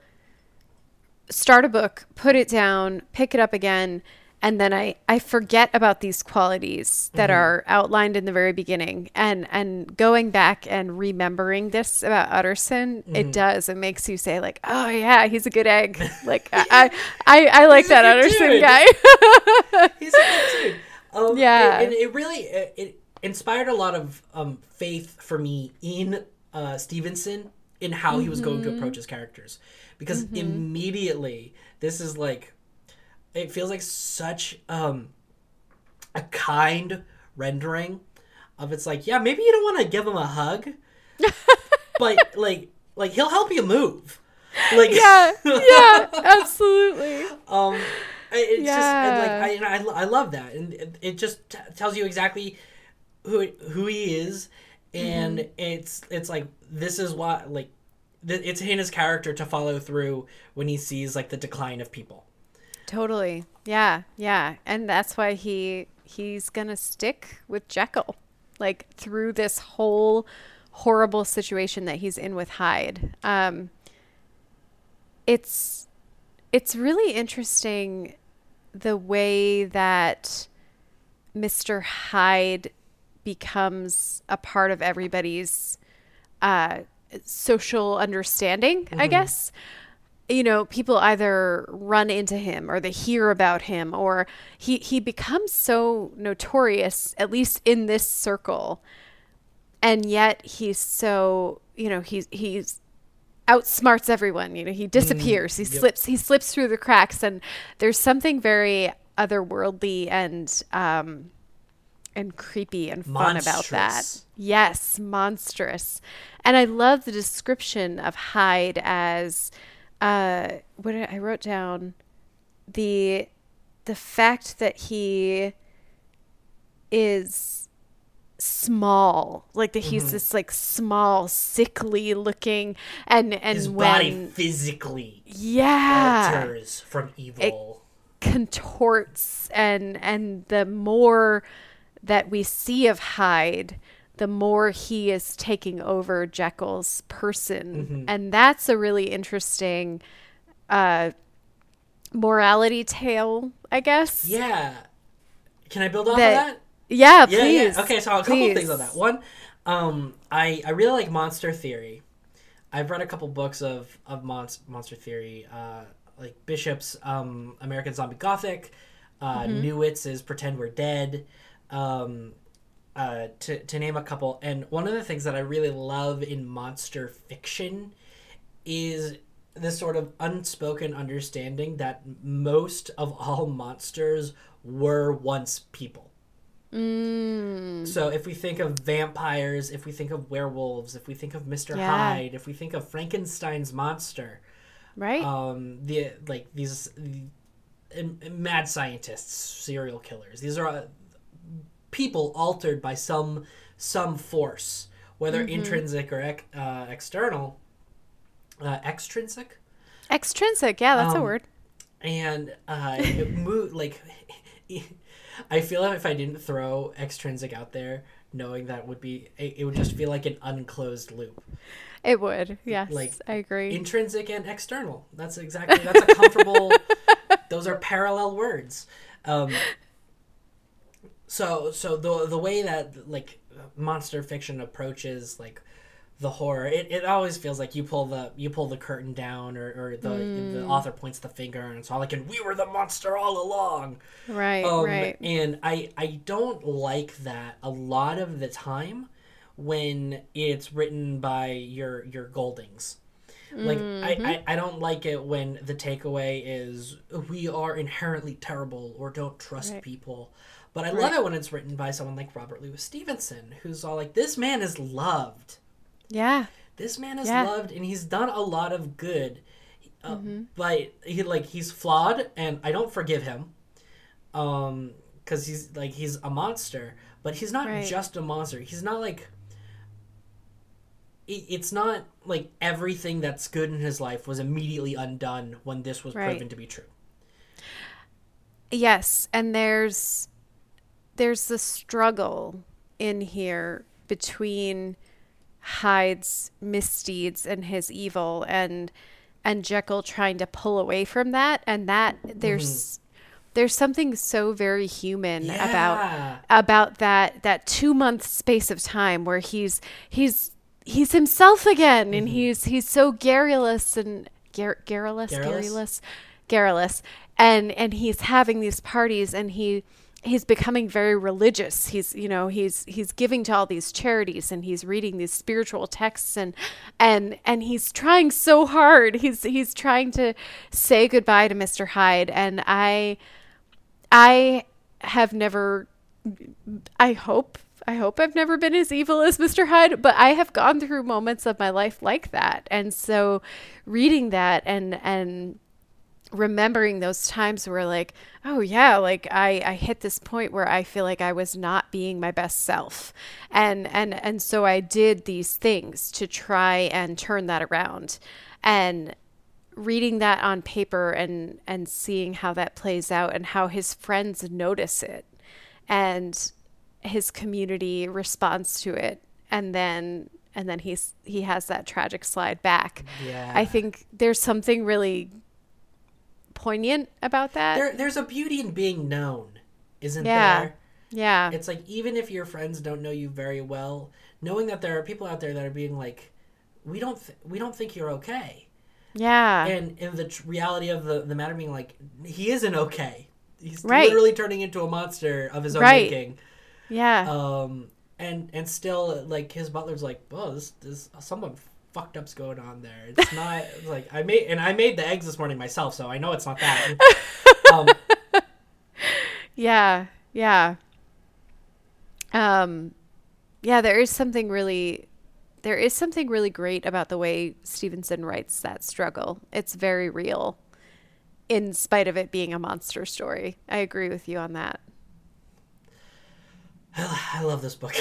start a book, put it down, pick it up again, and then I I forget about these qualities that are outlined in the very beginning. And and going back and remembering this about Utterson, it does. It makes you say like, oh yeah, he's a good egg. Like I I, I like that Utterson dude. guy. He's a good dude. Um, Yeah. and, and it really it, it inspired a lot of um, faith for me in uh, Stevenson in how he was going Mm-hmm. to approach his characters, because immediately this is like it feels like such um, a kind rendering of it's like yeah maybe you don't want to give him a hug, but like like he'll help you move. Like yeah, yeah, absolutely. um I- it's just and like Yeah. I, and I I love that and it, it just t- tells you exactly who who he is and Mm-hmm. it's it's like this is what like th- it's in his character to follow through when he sees like the decline of people Totally. Yeah, yeah. And that's why he he's going to stick with Jekyll like through this whole horrible situation that he's in with Hyde. Um it's it's really interesting the way that Mr. Hyde becomes a part of everybody's uh, social understanding, I guess. You know, people either run into him or they hear about him, or he, he becomes so notorious, at least in this circle. And yet he's so, you know, he's, he's, outsmarts everyone you know he disappears he slips he slips through the cracks and there's something very otherworldly and um and creepy and fun about that. Yes, monstrous. And I love the description of Hyde as uh what did I wrote down the the fact that he is small like that Mm-hmm. he's this like small sickly looking and and His when body physically yeah alters from evil. contorts and and the more that we see of Hyde the more he is taking over Jekyll's person Mm-hmm. and that's a really interesting uh morality tale I guess yeah. Can I build off That- of that? yeah Yeah, please yeah. Okay, so a couple please. things on that. One, um, I I really like Monster Theory. I've read a couple books of of Monst- Monster Theory, uh, like Bishop's um, American Zombie Gothic, uh, Mm-hmm. Newitz's Pretend We're Dead, um, uh, to to name a couple. And one of the things that I really love in monster fiction is this sort of unspoken understanding that most of all monsters were once people. Mm, So if we think of vampires, if we think of werewolves, if we think of Mr. Yeah. Hyde, if we think of Frankenstein's monster, right um, the like these um, mad scientists, serial killers, these are people altered by some some force, whether Mm-hmm. intrinsic or ec- uh, external. Uh, extrinsic? Extrinsic yeah that's a Um, word. and uh it mo- like i feel like if i didn't throw extrinsic out there knowing that would be it, it would just feel like an unclosed loop. It would yes like, I agree. intrinsic and external. That's exactly that's a comfortable those are parallel words. Um so so the the way that like monster fiction approaches like the horror it, it always feels like you pull the you pull the curtain down or, or the the author points the finger and it's all like and we were the monster all along. Right um, right. and i i don't like that a lot of the time when it's written by your your goldings. Like I, I i don't like it when the takeaway is we are inherently terrible or don't trust Right. people but i love it when it's written by someone like robert louis stevenson who's all like this man is loved. Yeah. This man is Yeah. loved and he's done a lot of good. Uh, but he like he's flawed and i don't forgive him um because he's like he's a monster. But he's not Right. just a monster. He's not like it's not like everything that's good in his life was immediately undone when this was Right. proven to be true. Yes, and there's there's the struggle in here between Hyde's misdeeds and his evil and and Jekyll trying to pull away from that. And that there's mm-hmm. there's something so very human about Yeah. about that that 2 month space of time where he's he's he's himself again. And mm-hmm. he's he's so garrulous and gar- garrulous Garrulous? garrulous garrulous. And and he's having these parties and he he's becoming very religious he's you know he's he's giving to all these charities and he's reading these spiritual texts and and and he's trying so hard he's he's trying to say goodbye to Mr. Hyde and I I have never I hope I hope I've never been as evil as Mr. Hyde, but I have gone through moments of my life like that. And so reading that and and remembering those times where like, oh yeah, like I I hit this point where I feel like I was not being my best self. And and and so I did these things to try and turn that around. And reading that on paper and and seeing how that plays out and how his friends notice it and his community responds to it and then and then he's he has that tragic slide back yeah i think there's something really poignant about that? There, there's a beauty in being known isn't Yeah. there? Yeah. It's like even if your friends don't know you very well knowing that there are people out there that are being like we don't th- we don't think you're okay. Yeah. And in the tr- reality of the, the matter being like he isn't okay. He's Right. literally turning into a monster of his own Right. making. Yeah. Um and and still like his butler's like oh this this someone fucked up's going on there it's not like i made and i made the eggs this morning myself so i know it's not that um yeah yeah Um, yeah, there is something really, there is something really great about the way Stevenson writes that struggle. It's very real, in spite of it being a monster story. I agree with you on that. I love this book.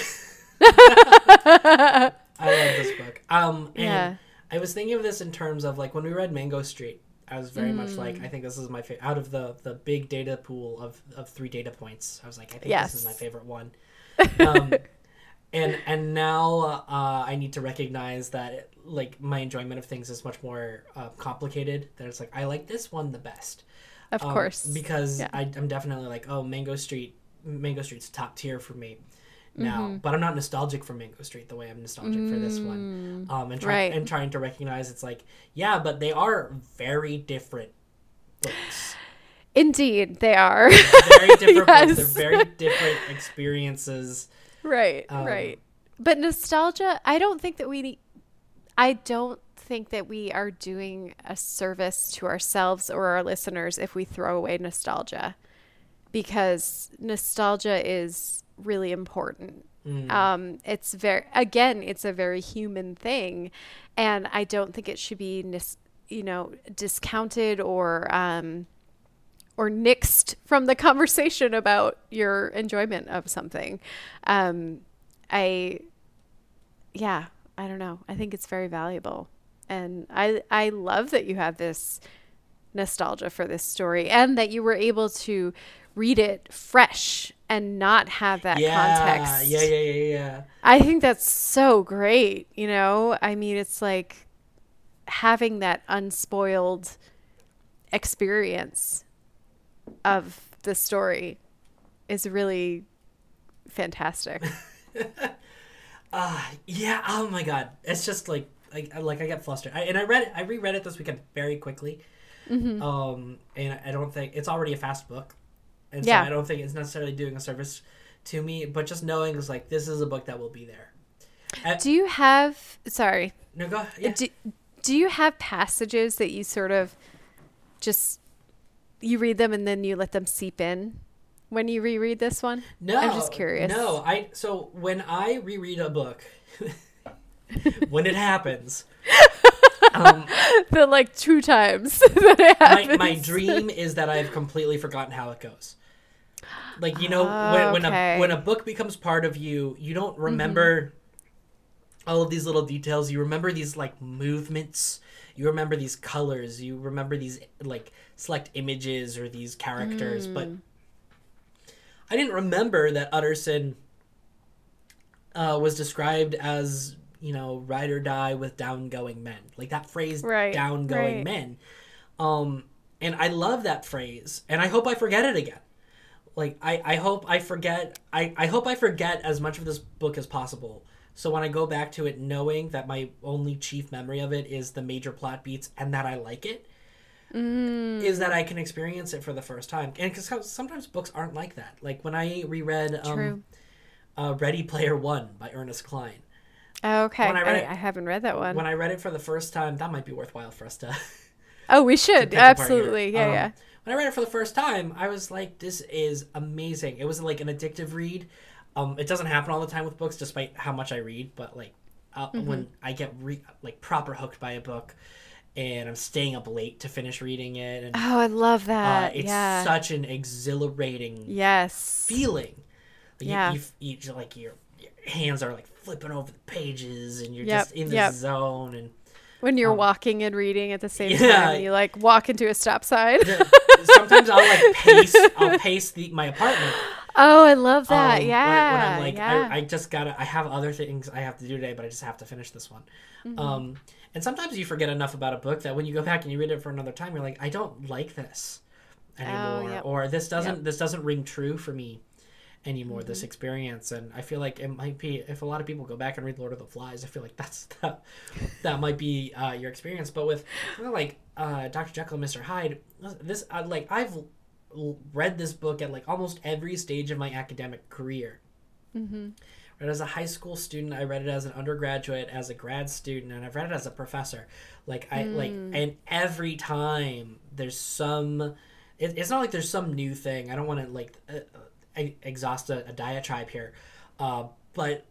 I love this book. Um, and Yeah. I was thinking of this in terms of like when we read Mango Street. I was very much like, I think this is my favorite. Out of the the big data pool of of three data points, I was like, I think this is my favorite one. Um, and and now uh, I need to recognize that like my enjoyment of things is much more uh, complicated. That it's like I like this one the best. Of Um, course. because Yeah. I, I'm definitely like, oh, Mango Street, Mango Street's top tier for me now. Mm-hmm. But I'm not nostalgic for Mango Street the way I'm nostalgic for this one. Um, and, try, Mm. Right. and trying to recognize it's like, yeah, but they are very different books. Indeed, they are. Very different books. They're very different experiences. right, Um, right. But nostalgia, I don't think that we need, I don't think that we are doing a service to ourselves or our listeners if we throw away nostalgia because nostalgia is really important. Um, it's very, again, it's a very human thing. And I don't think it should be, nis- you know, discounted or, um, or nixed from the conversation about your enjoyment of something. Um, I, yeah, I don't know. I think it's very valuable, and I I love that you have this nostalgia for this story, and that you were able to read it fresh and not have that Yeah, context. yeah, yeah, yeah, yeah. I think that's so great. You know, I mean, it's like having that unspoiled experience of the story is really fantastic. Uh, yeah. Oh my god, it's just like like I- like I get flustered. I, and I read it. I reread it this weekend very quickly. Mm-hmm. Um, and I don't think it's already a fast book, and Yeah. so I don't think it's necessarily doing a service to me. But just knowing is like this is a book that will be there. do you have, sorry, No, go. Yeah. do, do you have passages that you sort of just, you read them and then you let them seep in when you reread this one? No, I'm just curious. No, I so when I reread a book, when it happens, um, the like two times that it my, happens. my dream is that I've completely forgotten how it goes. Like you know, when, when a Okay. Mm-hmm. when a book becomes part of you, you don't remember all of these little details. You remember these like movements. You remember these colors. You remember these like select images or these characters. But Mm. I didn't remember that Utterson uh, was described as you know ride or die with down going men. Like that phrase, Right, down going right. men. Um, and I love that phrase, and I hope I forget it again. Like I, I hope I forget I, I hope I forget as much of this book as possible. So when I go back to it knowing that my only chief memory of it is the major plot beats and that I like it, is that I can experience it for the first time. And because sometimes books aren't like that. Like when I reread um, uh, Ready Player One by Ernest Cline. Okay, when I I, read it- I haven't read that one. When I read it for the first time, that might be worthwhile for us to oh, we should pick apart here. absolutely. Yeah, Um, yeah. When I read it for the first time, I was like, "This is amazing." It was like an addictive read. Um, it doesn't happen all the time with books, despite how much I read. But like, uh, Mm-hmm. when I get re- like proper hooked by a book, and I'm staying up late to finish reading it, and Oh, I love uh, that. it's yeah. such an exhilarating yes. feeling. Like, Yeah. You, you, you, like your, your hands are like flipping over the pages, and you're Yep, just in the yep. zone, and when you're um, walking and reading at the same Yeah. time, you like walk into a stop sign. sometimes I'll like pace. I'll pace the, my apartment. oh, I love that. um, when- yeah. When, I'm like, yeah. I, I just gotta. I have other things I have to do today, but I just have to finish this one. Mm-hmm. Um, and sometimes you forget enough about a book that when you go back and you read it for another time, you're like, I don't like this anymore, Oh, yep. or this doesn't. This doesn't ring true for me anymore. This Mm-hmm. experience, and I feel like it might be if a lot of people go back and read Lord of the Flies. I feel like that's that. That might be uh, your experience, but with you know, like uh, Dr. Jekyll and Mr. Hyde, this uh, like I've read this book at like almost every stage of my academic career. Mm-hmm. Read as a high school student. I read it as an undergraduate, as a grad student, and I've read it as a professor. Like I like, and every time there's some, it, it's not like there's some new thing. I don't want to like uh, exhaust a, a diatribe here, Uh, but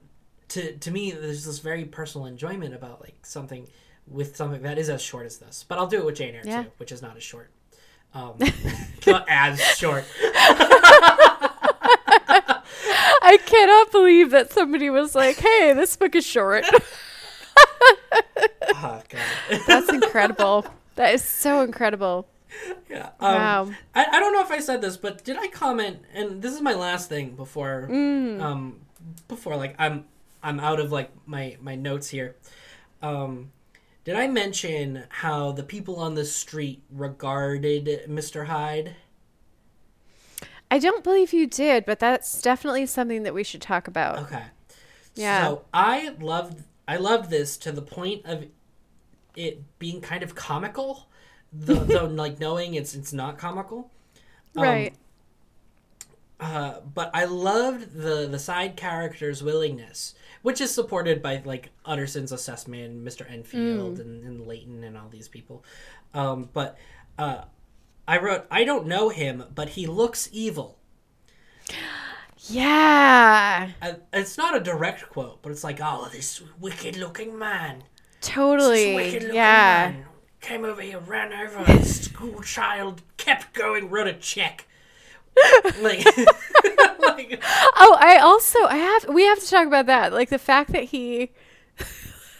to to me, there's this very personal enjoyment about like something with something that is as short as this. But I'll do it with Jane Eyre Yeah. too, which is not as short. Um, not as short. I cannot believe that somebody was like, "Hey, this book is short." Oh, God. That's incredible. That is so incredible. Yeah. Um, Wow. I, I don't know if I said this, but did I comment? And this is my last thing before, Mm. um, before like I'm I'm out of like my my notes here. Um, did I mention how the people on the street regarded Mr. Hyde? I don't believe you did, but that's definitely something that we should talk about. Okay. Yeah. So I loved I loved this to the point of it being kind of comical, though, though like knowing it's it's not comical. Um, right. Uh, but I loved the the side characters' willingness, which is supported by like Utterson's assessment, Mr. Enfield, and, and Leighton, and all these people. Um, but uh, I wrote, I don't know him, but he looks evil. Yeah. Uh, it's not a direct quote, but it's like, oh, this wicked-looking man, this Totally. wicked-looking Yeah. man came over here, ran over a school child, kept going, wrote a check. like, like Oh, I also I have we have to talk about that. Like the fact that he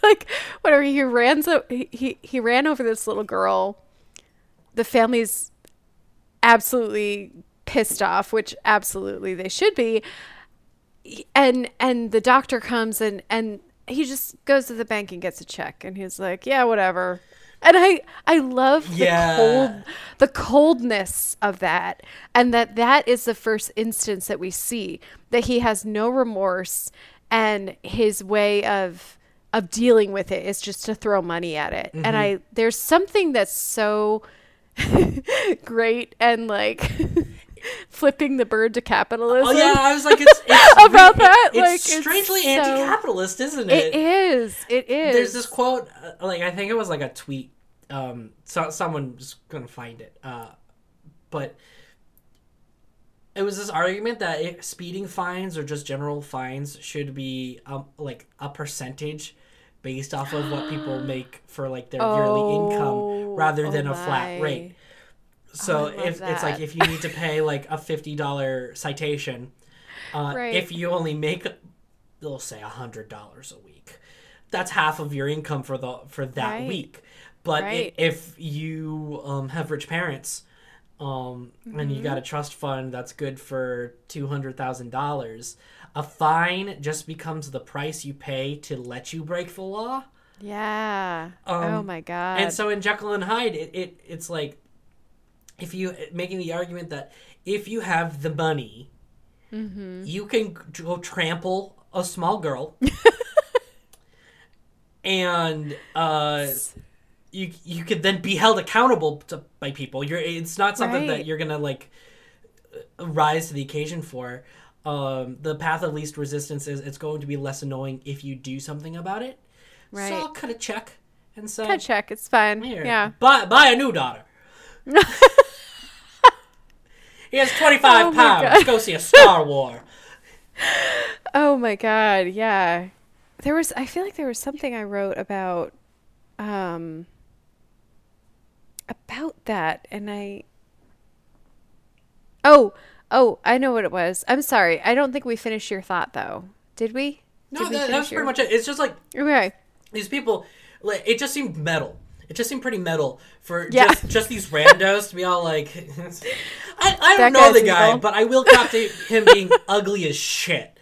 like whatever he ran so he, he he ran over this little girl. The family's absolutely pissed off, which absolutely they should be. And and the doctor comes and and he just goes to the bank and gets a check and he's like, "Yeah, whatever." And I I love the Yeah. cold the coldness of that and that that is the first instance that we see that he has no remorse and his way of of dealing with it is just to throw money at it and mm-hmm. i there's something that's so great and like flipping the bird to capitalism Oh yeah, I was like, it's, it's About it- that, It's like, strangely so- anti-capitalist, isn't it? it is it is There's this quote, uh, like I think it was like a tweet. Um, so someone's gonna find it. Uh, but it was this argument that it, speeding fines or just general fines should be um, like a percentage based off of what people make for like their yearly income Oh, rather oh than a flat rate. So love if it's like if you need to pay like a fifty dollar citation, uh, Right. if you only make, they'll say a hundred dollars a week, that's half of your income for the for that Right. week. But Right. if you um, have rich parents, um, and Mm-hmm. you got a trust fund that's good for two hundred thousand dollars, a fine just becomes the price you pay to let you break the law. yeah Um, oh my god And so in Jekyll and Hyde, it, it it's like if you making the argument that if you have the money, Mm-hmm. you can go trample a small girl, and uh, you you could then be held accountable to, by people. You're it's not something that you're gonna like rise to the occasion for. Um, the path of least resistance is it's going to be less annoying if you do something about it. Right. So I'll cut a check and say, Cut check it's fine here, yeah buy buy a new daughter. he has twenty five Oh my pounds. Go see a Star War. Oh my god, yeah. There was I feel like there was something I wrote about um about that and I Oh, oh, I know what it was. I'm sorry. I don't think we finished your thought though. Did we? No, Did we that, that's pretty your- much it. It's just like Okay. these people. Like, it just seemed metal. It just seemed pretty metal for Yeah. just just these randos to be all like. I, I don't know the guy's guy, evil. but I will cop to him being ugly as shit.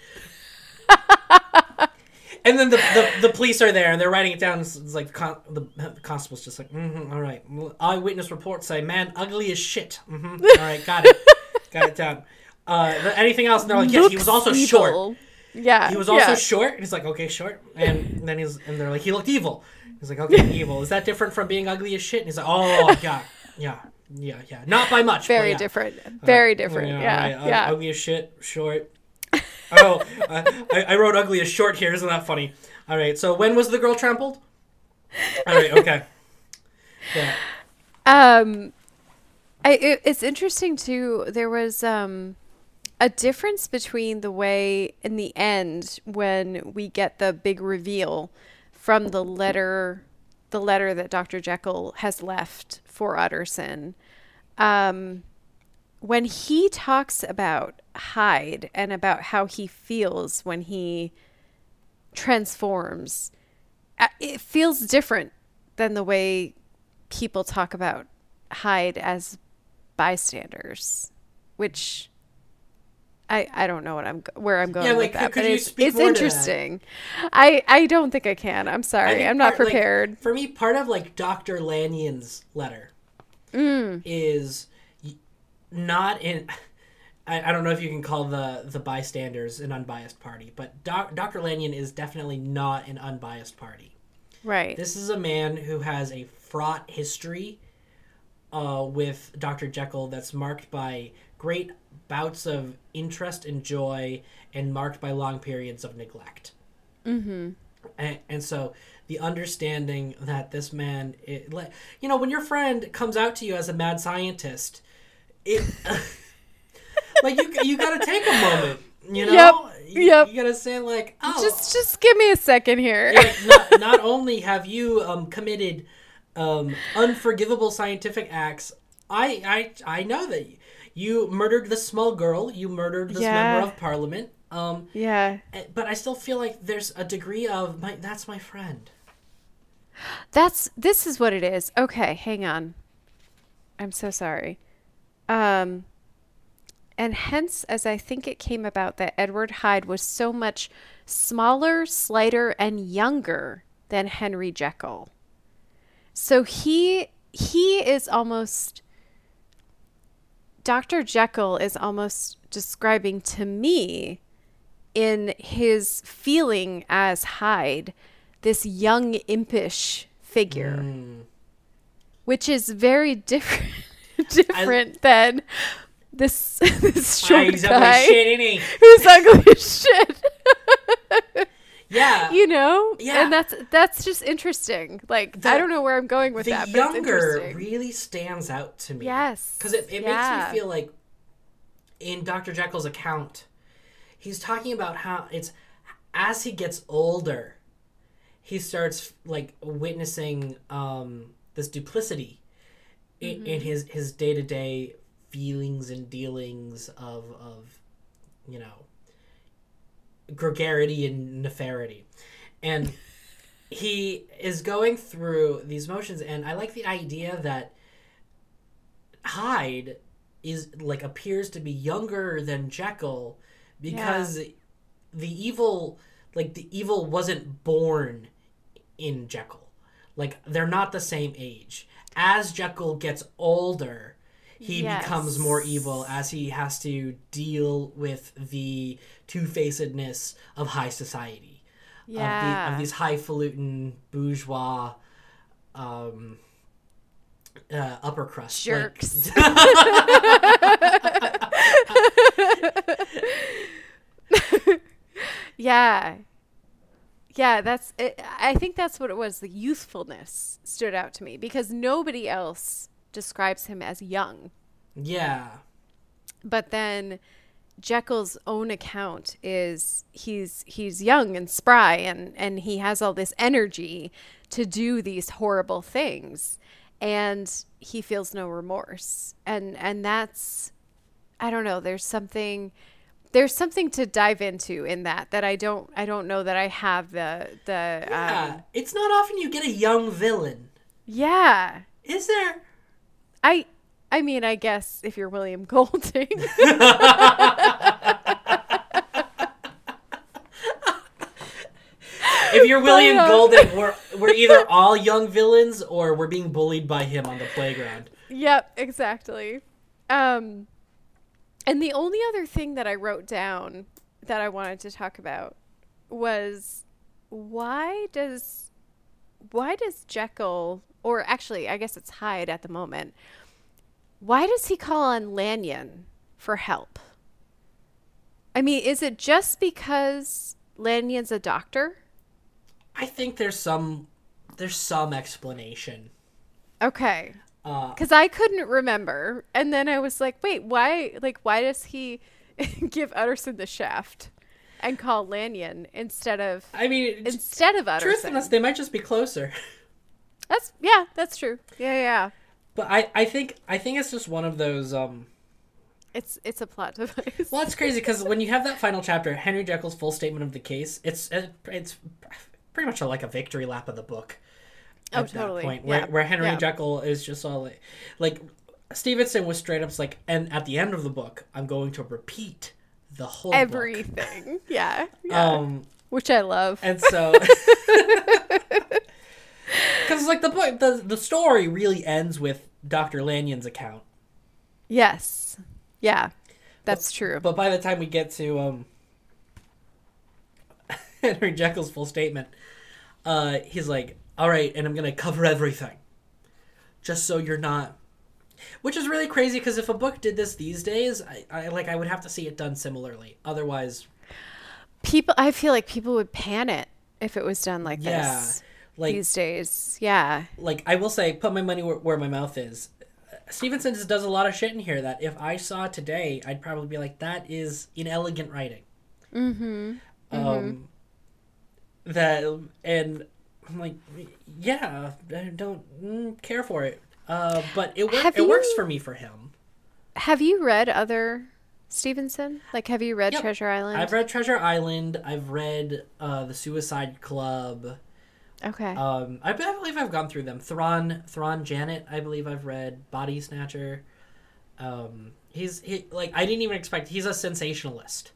And then the, the, the police are there and they're writing it down. It's, it's like con- the, the constable's just like, mm-hmm, all right. Eyewitness reports say, man, ugly as shit. hmm All right, got it. got it down. Uh, anything else? And they're like, yes, he was also short. Yeah. He was also yeah. short. And he's like, okay, short. And then he's and they're like, he looked evil. He's like, okay, evil. Is that different from being ugly as shit? And he's like, oh yeah, yeah, yeah, yeah. Not by much. very yeah. different. Very Uh, different. all Yeah. right, uh, Yeah. ugly as shit, short. oh, I, I- I wrote ugly as short here. Isn't that funny? All right. So when was the girl trampled? All right. Okay. Yeah. Um, I, it, it's interesting too. There was um, a difference between the way in the end when we get the big reveal from the letter the letter that Dr. Jekyll has left for Utterson. Um, when he talks about Hyde and about how he feels when he transforms, uh, it feels different than the way people talk about Hyde as bystanders, which I I don't know what I'm where I'm going Yeah, with like, that, could but you it's speak it's more to that? interesting. I I don't think I can. I'm sorry. I'm not part- like, prepared. for me, part of like Dr. Lanyon's letter Mm. is not in. I, I don't know if you can call the the bystanders an unbiased party, but doc, Dr. Lanyon is definitely not an unbiased party. right. This is a man who has a fraught history uh, with Dr. Jekyll that's marked by great bouts of interest and joy and marked by long periods of neglect. Mm-hmm. And, and so the understanding that this man, it, like, you know, when your friend comes out to you as a mad scientist, it. like you, you gotta take a moment, you know. Yep, You, yep. you gotta say like, oh, just just give me a second here. not, not only have you um, committed um, unforgivable scientific acts, I, I I know that you murdered this small girl, you murdered this Yeah. member of parliament. Um, yeah. eh, but I still feel like there's a degree of my that's my friend. That's this is what it is. Okay, hang on. I'm so sorry. Um and hence as I think it came about that Edward Hyde was so much smaller, slighter and younger than Henry Jekyll. So he he is almost Dr. Jekyll is almost describing to me in his feeling as Hyde this young impish figure Mm. which is very different different than this this short guy who's ugly as shit Yeah. you know Yeah. and that's that's just interesting like The- i don't know where i'm going with the that but it's younger really stands out to me. Yes, Because it, it yeah. makes me feel like in Dr. Jekyll's account, he's talking about how it's as he gets older, he starts like witnessing um, this duplicity in, Mm-hmm. in his his day to day feelings and dealings of of you know gregarity and nefarity, and he is going through these motions, and I like the idea that Hyde is like appears to be younger than Jekyll because the evil like the evil wasn't born in Jekyll. Like they're not the same age. As Jekyll gets older, he Yes. becomes more evil as he has to deal with the two-facedness of high society. Of, the, yeah of these highfalutin bourgeois um uh, upper crust like- jerks yeah yeah that's it, i think that's what it was the youthfulness stood out to me because nobody else describes him as young. Yeah. But then Jekyll's own account is he's he's young and spry and and he has all this energy to do these horrible things. And he feels no remorse. And and that's I don't know there's something there's something to dive into in that that I don't I don't know that I have the the yeah. um, it's not often you get a young villain. Yeah. Is there I I mean I guess if you're William Golding if you're William uh, Golding, we're we're either all young villains or we're being bullied by him on the playground. Yep, exactly. Um, and the only other thing that I wrote down that I wanted to talk about was why does why does Jekyll or actually I guess it's Hyde at the moment why does he call on Lanyon for help? I mean, is it just because Lanyon's a doctor? I think there's some there's some explanation. Okay. Uh, because I couldn't remember. And then I was like, wait, why? Like, why does he? give Utterson the shaft and call Lanyon instead of I mean, instead of Utterson. truthfulness, they might just be closer. That's yeah, that's true. Yeah, yeah. But I, I think I think it's just one of those. Um, It's it's a plot device. well, it's crazy because when you have that final chapter, Henry Jekyll's full statement of the case, it's it's pretty much like a victory lap of the book. Oh, At that totally. point, where Yeah. where Henry Yeah. Jekyll is just all like, like Stevenson was straight up like, and at the end of the book, I'm going to repeat the whole. Everything. Yeah. yeah. Um, Which I love. and so because like the book, the the story really ends with Doctor Lanyon's account. yes. Yeah. That's true. But by the time we get to um Henry Jekyll's full statement, uh he's like, "All right, and I'm going to cover everything. Just so you're not which is really crazy because if a book did this these days, I, I like I would have to see it done similarly. Otherwise, people I feel like people would pan it if it was done like yeah, this like these days. Yeah. like I will say, put my money where, where my mouth is. Stevenson just does a lot of shit in here that if I saw today, I'd probably be like, that is inelegant writing. Mm-hmm. Um, that and I'm like, yeah, I don't mm, care for it. Uh, but it wor- it works for me for him. Have you read other Stevenson? Like have you read Yep. Treasure Island? I've read Treasure Island. I've read uh, the Suicide Club. Okay. Um, I, I believe I've gone through them. Thrawn, Thrawn Janet. I believe I've read Body Snatcher. Um, he's he like I didn't even expect. He's a sensationalist.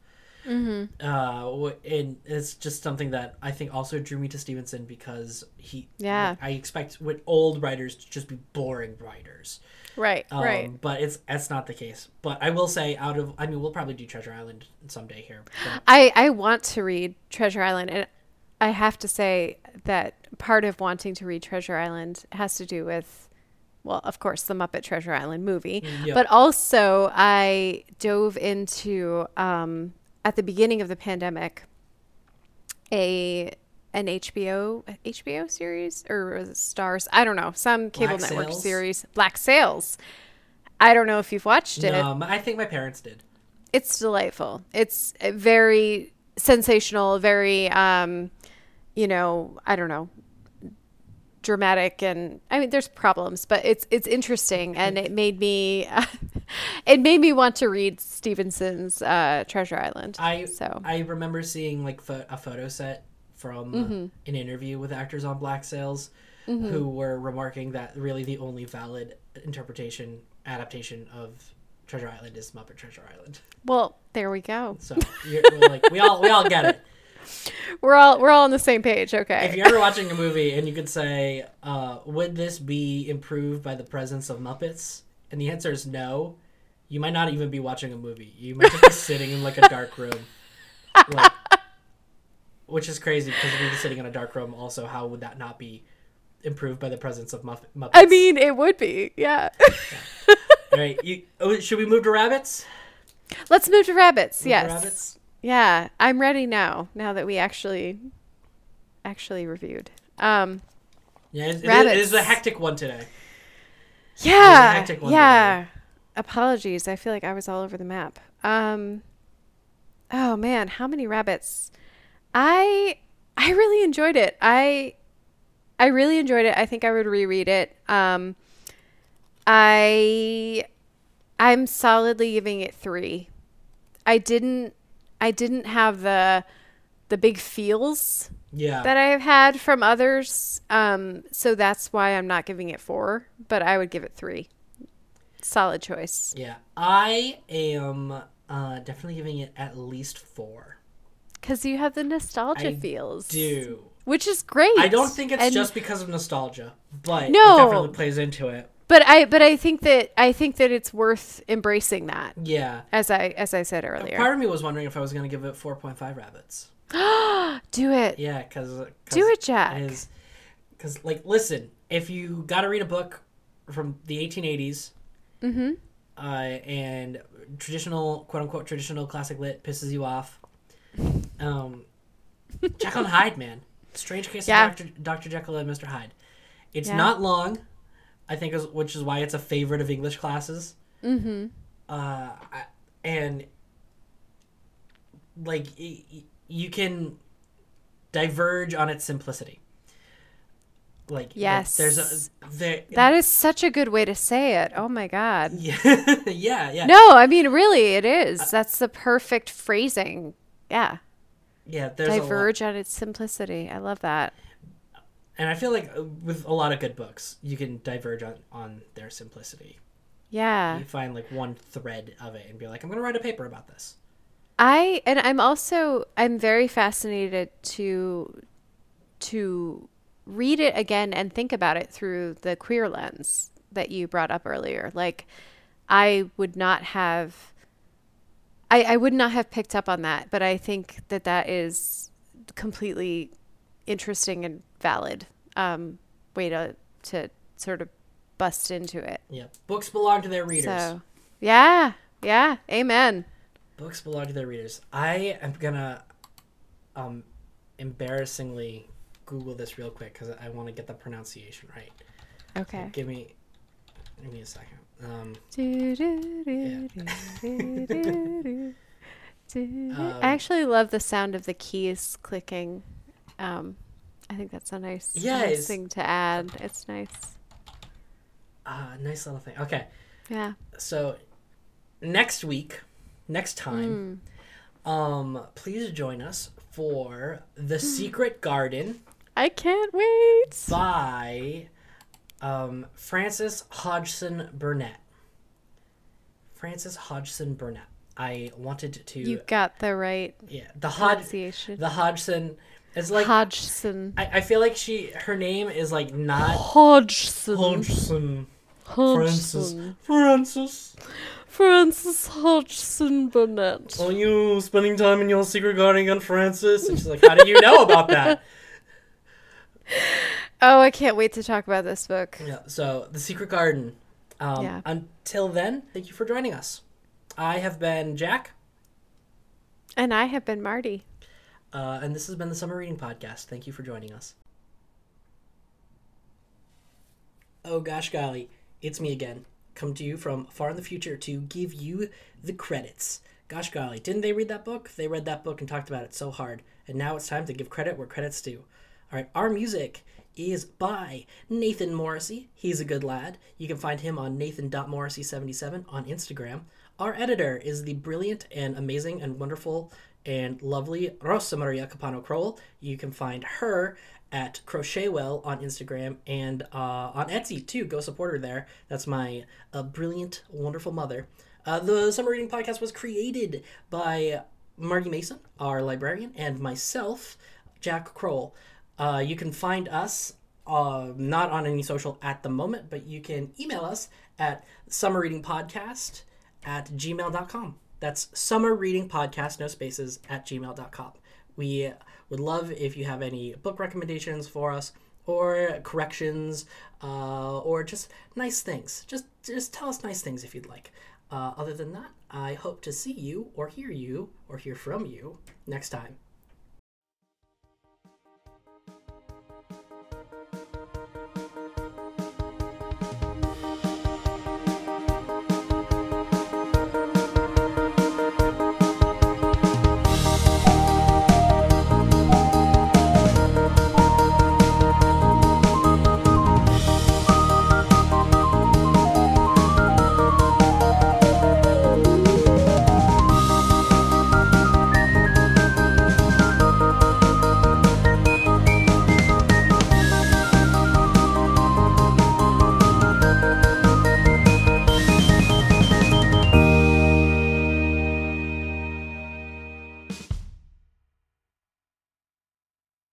Mm-hmm. Uh, and it's just something that I think also drew me to Stevenson because he. Yeah. I expect with old writers to just be boring writers. right, Um, right. But it's that's not the case. But I will say, out of I mean, we'll probably do Treasure Island someday here. But I I want to read Treasure Island and I have to say that part of wanting to read Treasure Island has to do with well, of course, the Muppet Treasure Island movie, Yeah. but also I dove into um, at the beginning of the pandemic a an HBO HBO series or Starz, I don't know, some cable Black network series, Black Sails. I don't know if you've watched it um, I think my parents did. it's delightful. It's very sensational, very um, you know, I don't know, dramatic and I mean there's problems, but it's it's interesting and it made me it made me want to read Stevenson's uh, Treasure Island. I so I remember seeing like pho- a photo set from an interview with actors on Black Sails who were remarking that really the only valid interpretation adaptation of Treasure Island is Muppet Treasure Island. well, there we go. So you're, like we all we all get it. We're all we're all on the same page. Okay. If you're ever watching a movie and you could say, uh, "Would this be improved by the presence of Muppets?" and the answer is no, you might not even be watching a movie. You might just be sitting in like a dark room, like, which is crazy because if you're sitting in a dark room, also how would that not be improved by the presence of Muff- Muppets? I mean, it would be. Yeah. all right, you, oh, should we move to rabbits? Let's move to rabbits. Move to yes. rabbits. Yeah, I'm ready now. Now that we actually actually reviewed. Um Yeah, it, it is, a hectic one today. yeah. hectic one Yeah. Apologies. I feel like I was all over the map. Um Oh man, how many rabbits? I I really enjoyed it. I I really enjoyed it. I think I would reread it. Um I I'm solidly giving it 3. I didn't I didn't have the the big feels Yeah, that I've had from others. Um, so that's why I'm not giving it four, but I would give it three. Solid choice. yeah. I am uh, definitely giving it at least four. Because you have the nostalgia I feels. Do Which is great. I don't think it's And- just because of nostalgia, but No. it definitely plays into it. But I but I think that I think that it's worth embracing that. Yeah. As I as I said earlier. Part of me was wondering if I was going to give it 4.5 rabbits. Do it. Yeah, because Do it, Jack. Because, like, listen, if you got to read a book from the 1880s, Mm-hmm. uh, and traditional, quote unquote, traditional classic lit pisses you off, um, Jekyll and Hyde, man. Strange case Yeah. of Dr. Dr. Jekyll and Mr. Hyde. It's Yeah. not long, I think, is, which is why it's a favorite of English classes. Mm-hmm. uh, and like you can diverge on its simplicity. Like Yes. there's a there. That is such a good way to say it. Oh my god. yeah, yeah, yeah. No, I mean really it is. That's the perfect phrasing. Yeah. yeah, there's. Diverge on its simplicity. I love that. And I feel like uh, with a lot of good books, you can diverge on on their simplicity. Yeah. You find like one thread of it and be like, I'm gonna write a paper about this. I and I'm also I'm very fascinated to to read it again and think about it through the queer lens that you brought up earlier. Like I would not have I, I would not have picked up on that, but I think that that is completely interesting and valid um, way to to sort of bust into it. Yeah, books belong to their readers. So yeah, yeah, amen. Books belong to their readers. I am gonna um embarrassingly Google this real quick because I want to get the pronunciation right. Okay. Give me, give me a second. Um, do. Um, I actually love the sound of the keys clicking. Um, I think that's a nice, Yeah, nice thing to add. It's nice. uh, nice little thing. Okay, Yeah. so next week, next time, um, please join us for The Secret Garden I can't wait. by um, Frances Hodgson Burnett. Frances Hodgson Burnett. I wanted to You got the right yeah the Hodge pronunciation. the Hodgson. It's like Hodgson. I, I feel like she her name is like not Hodgson. Hodgson. Frances. Frances. Frances Hodgson Burnett. Are you spending time in your secret garden on Frances? And she's like, How do you know about that? Oh, I can't wait to talk about this book. Yeah, so the secret garden. Um, Yeah. Until then, thank you for joining us. I have been Jack, And I have been Marty. Uh, and this has been the Summer Reading Podcast. Thank you for joining us. Oh gosh, golly, it's me again. Come to you from far in the future to give you the credits. Gosh golly, didn't they read that book? They read that book and talked about it so hard. And now it's time to give credit where credit's due. All right, our music is by Nathan Morrissey. He's a good lad. You can find him on nathan.morrissey77 on Instagram. Our editor is the brilliant and amazing and wonderful and lovely Rosa Maria Capano Kroll. You can find her at Crochetwell on Instagram and uh, on Etsy too. Go support her there. That's my uh, brilliant, wonderful mother. Uh, the Summer Reading Podcast was created by Margie Mason, our librarian, and myself, Jack Kroll. Uh, you can find us uh, not on any social at the moment, but you can email us at summerreadingpodcast at gmail.com. That's summer no spaces, at gmail.com. We would love if you have any book recommendations for us or corrections uh, or just nice things. Just, just tell us nice things if you'd like. Uh, other than that, I hope to see you or hear you or hear from you next time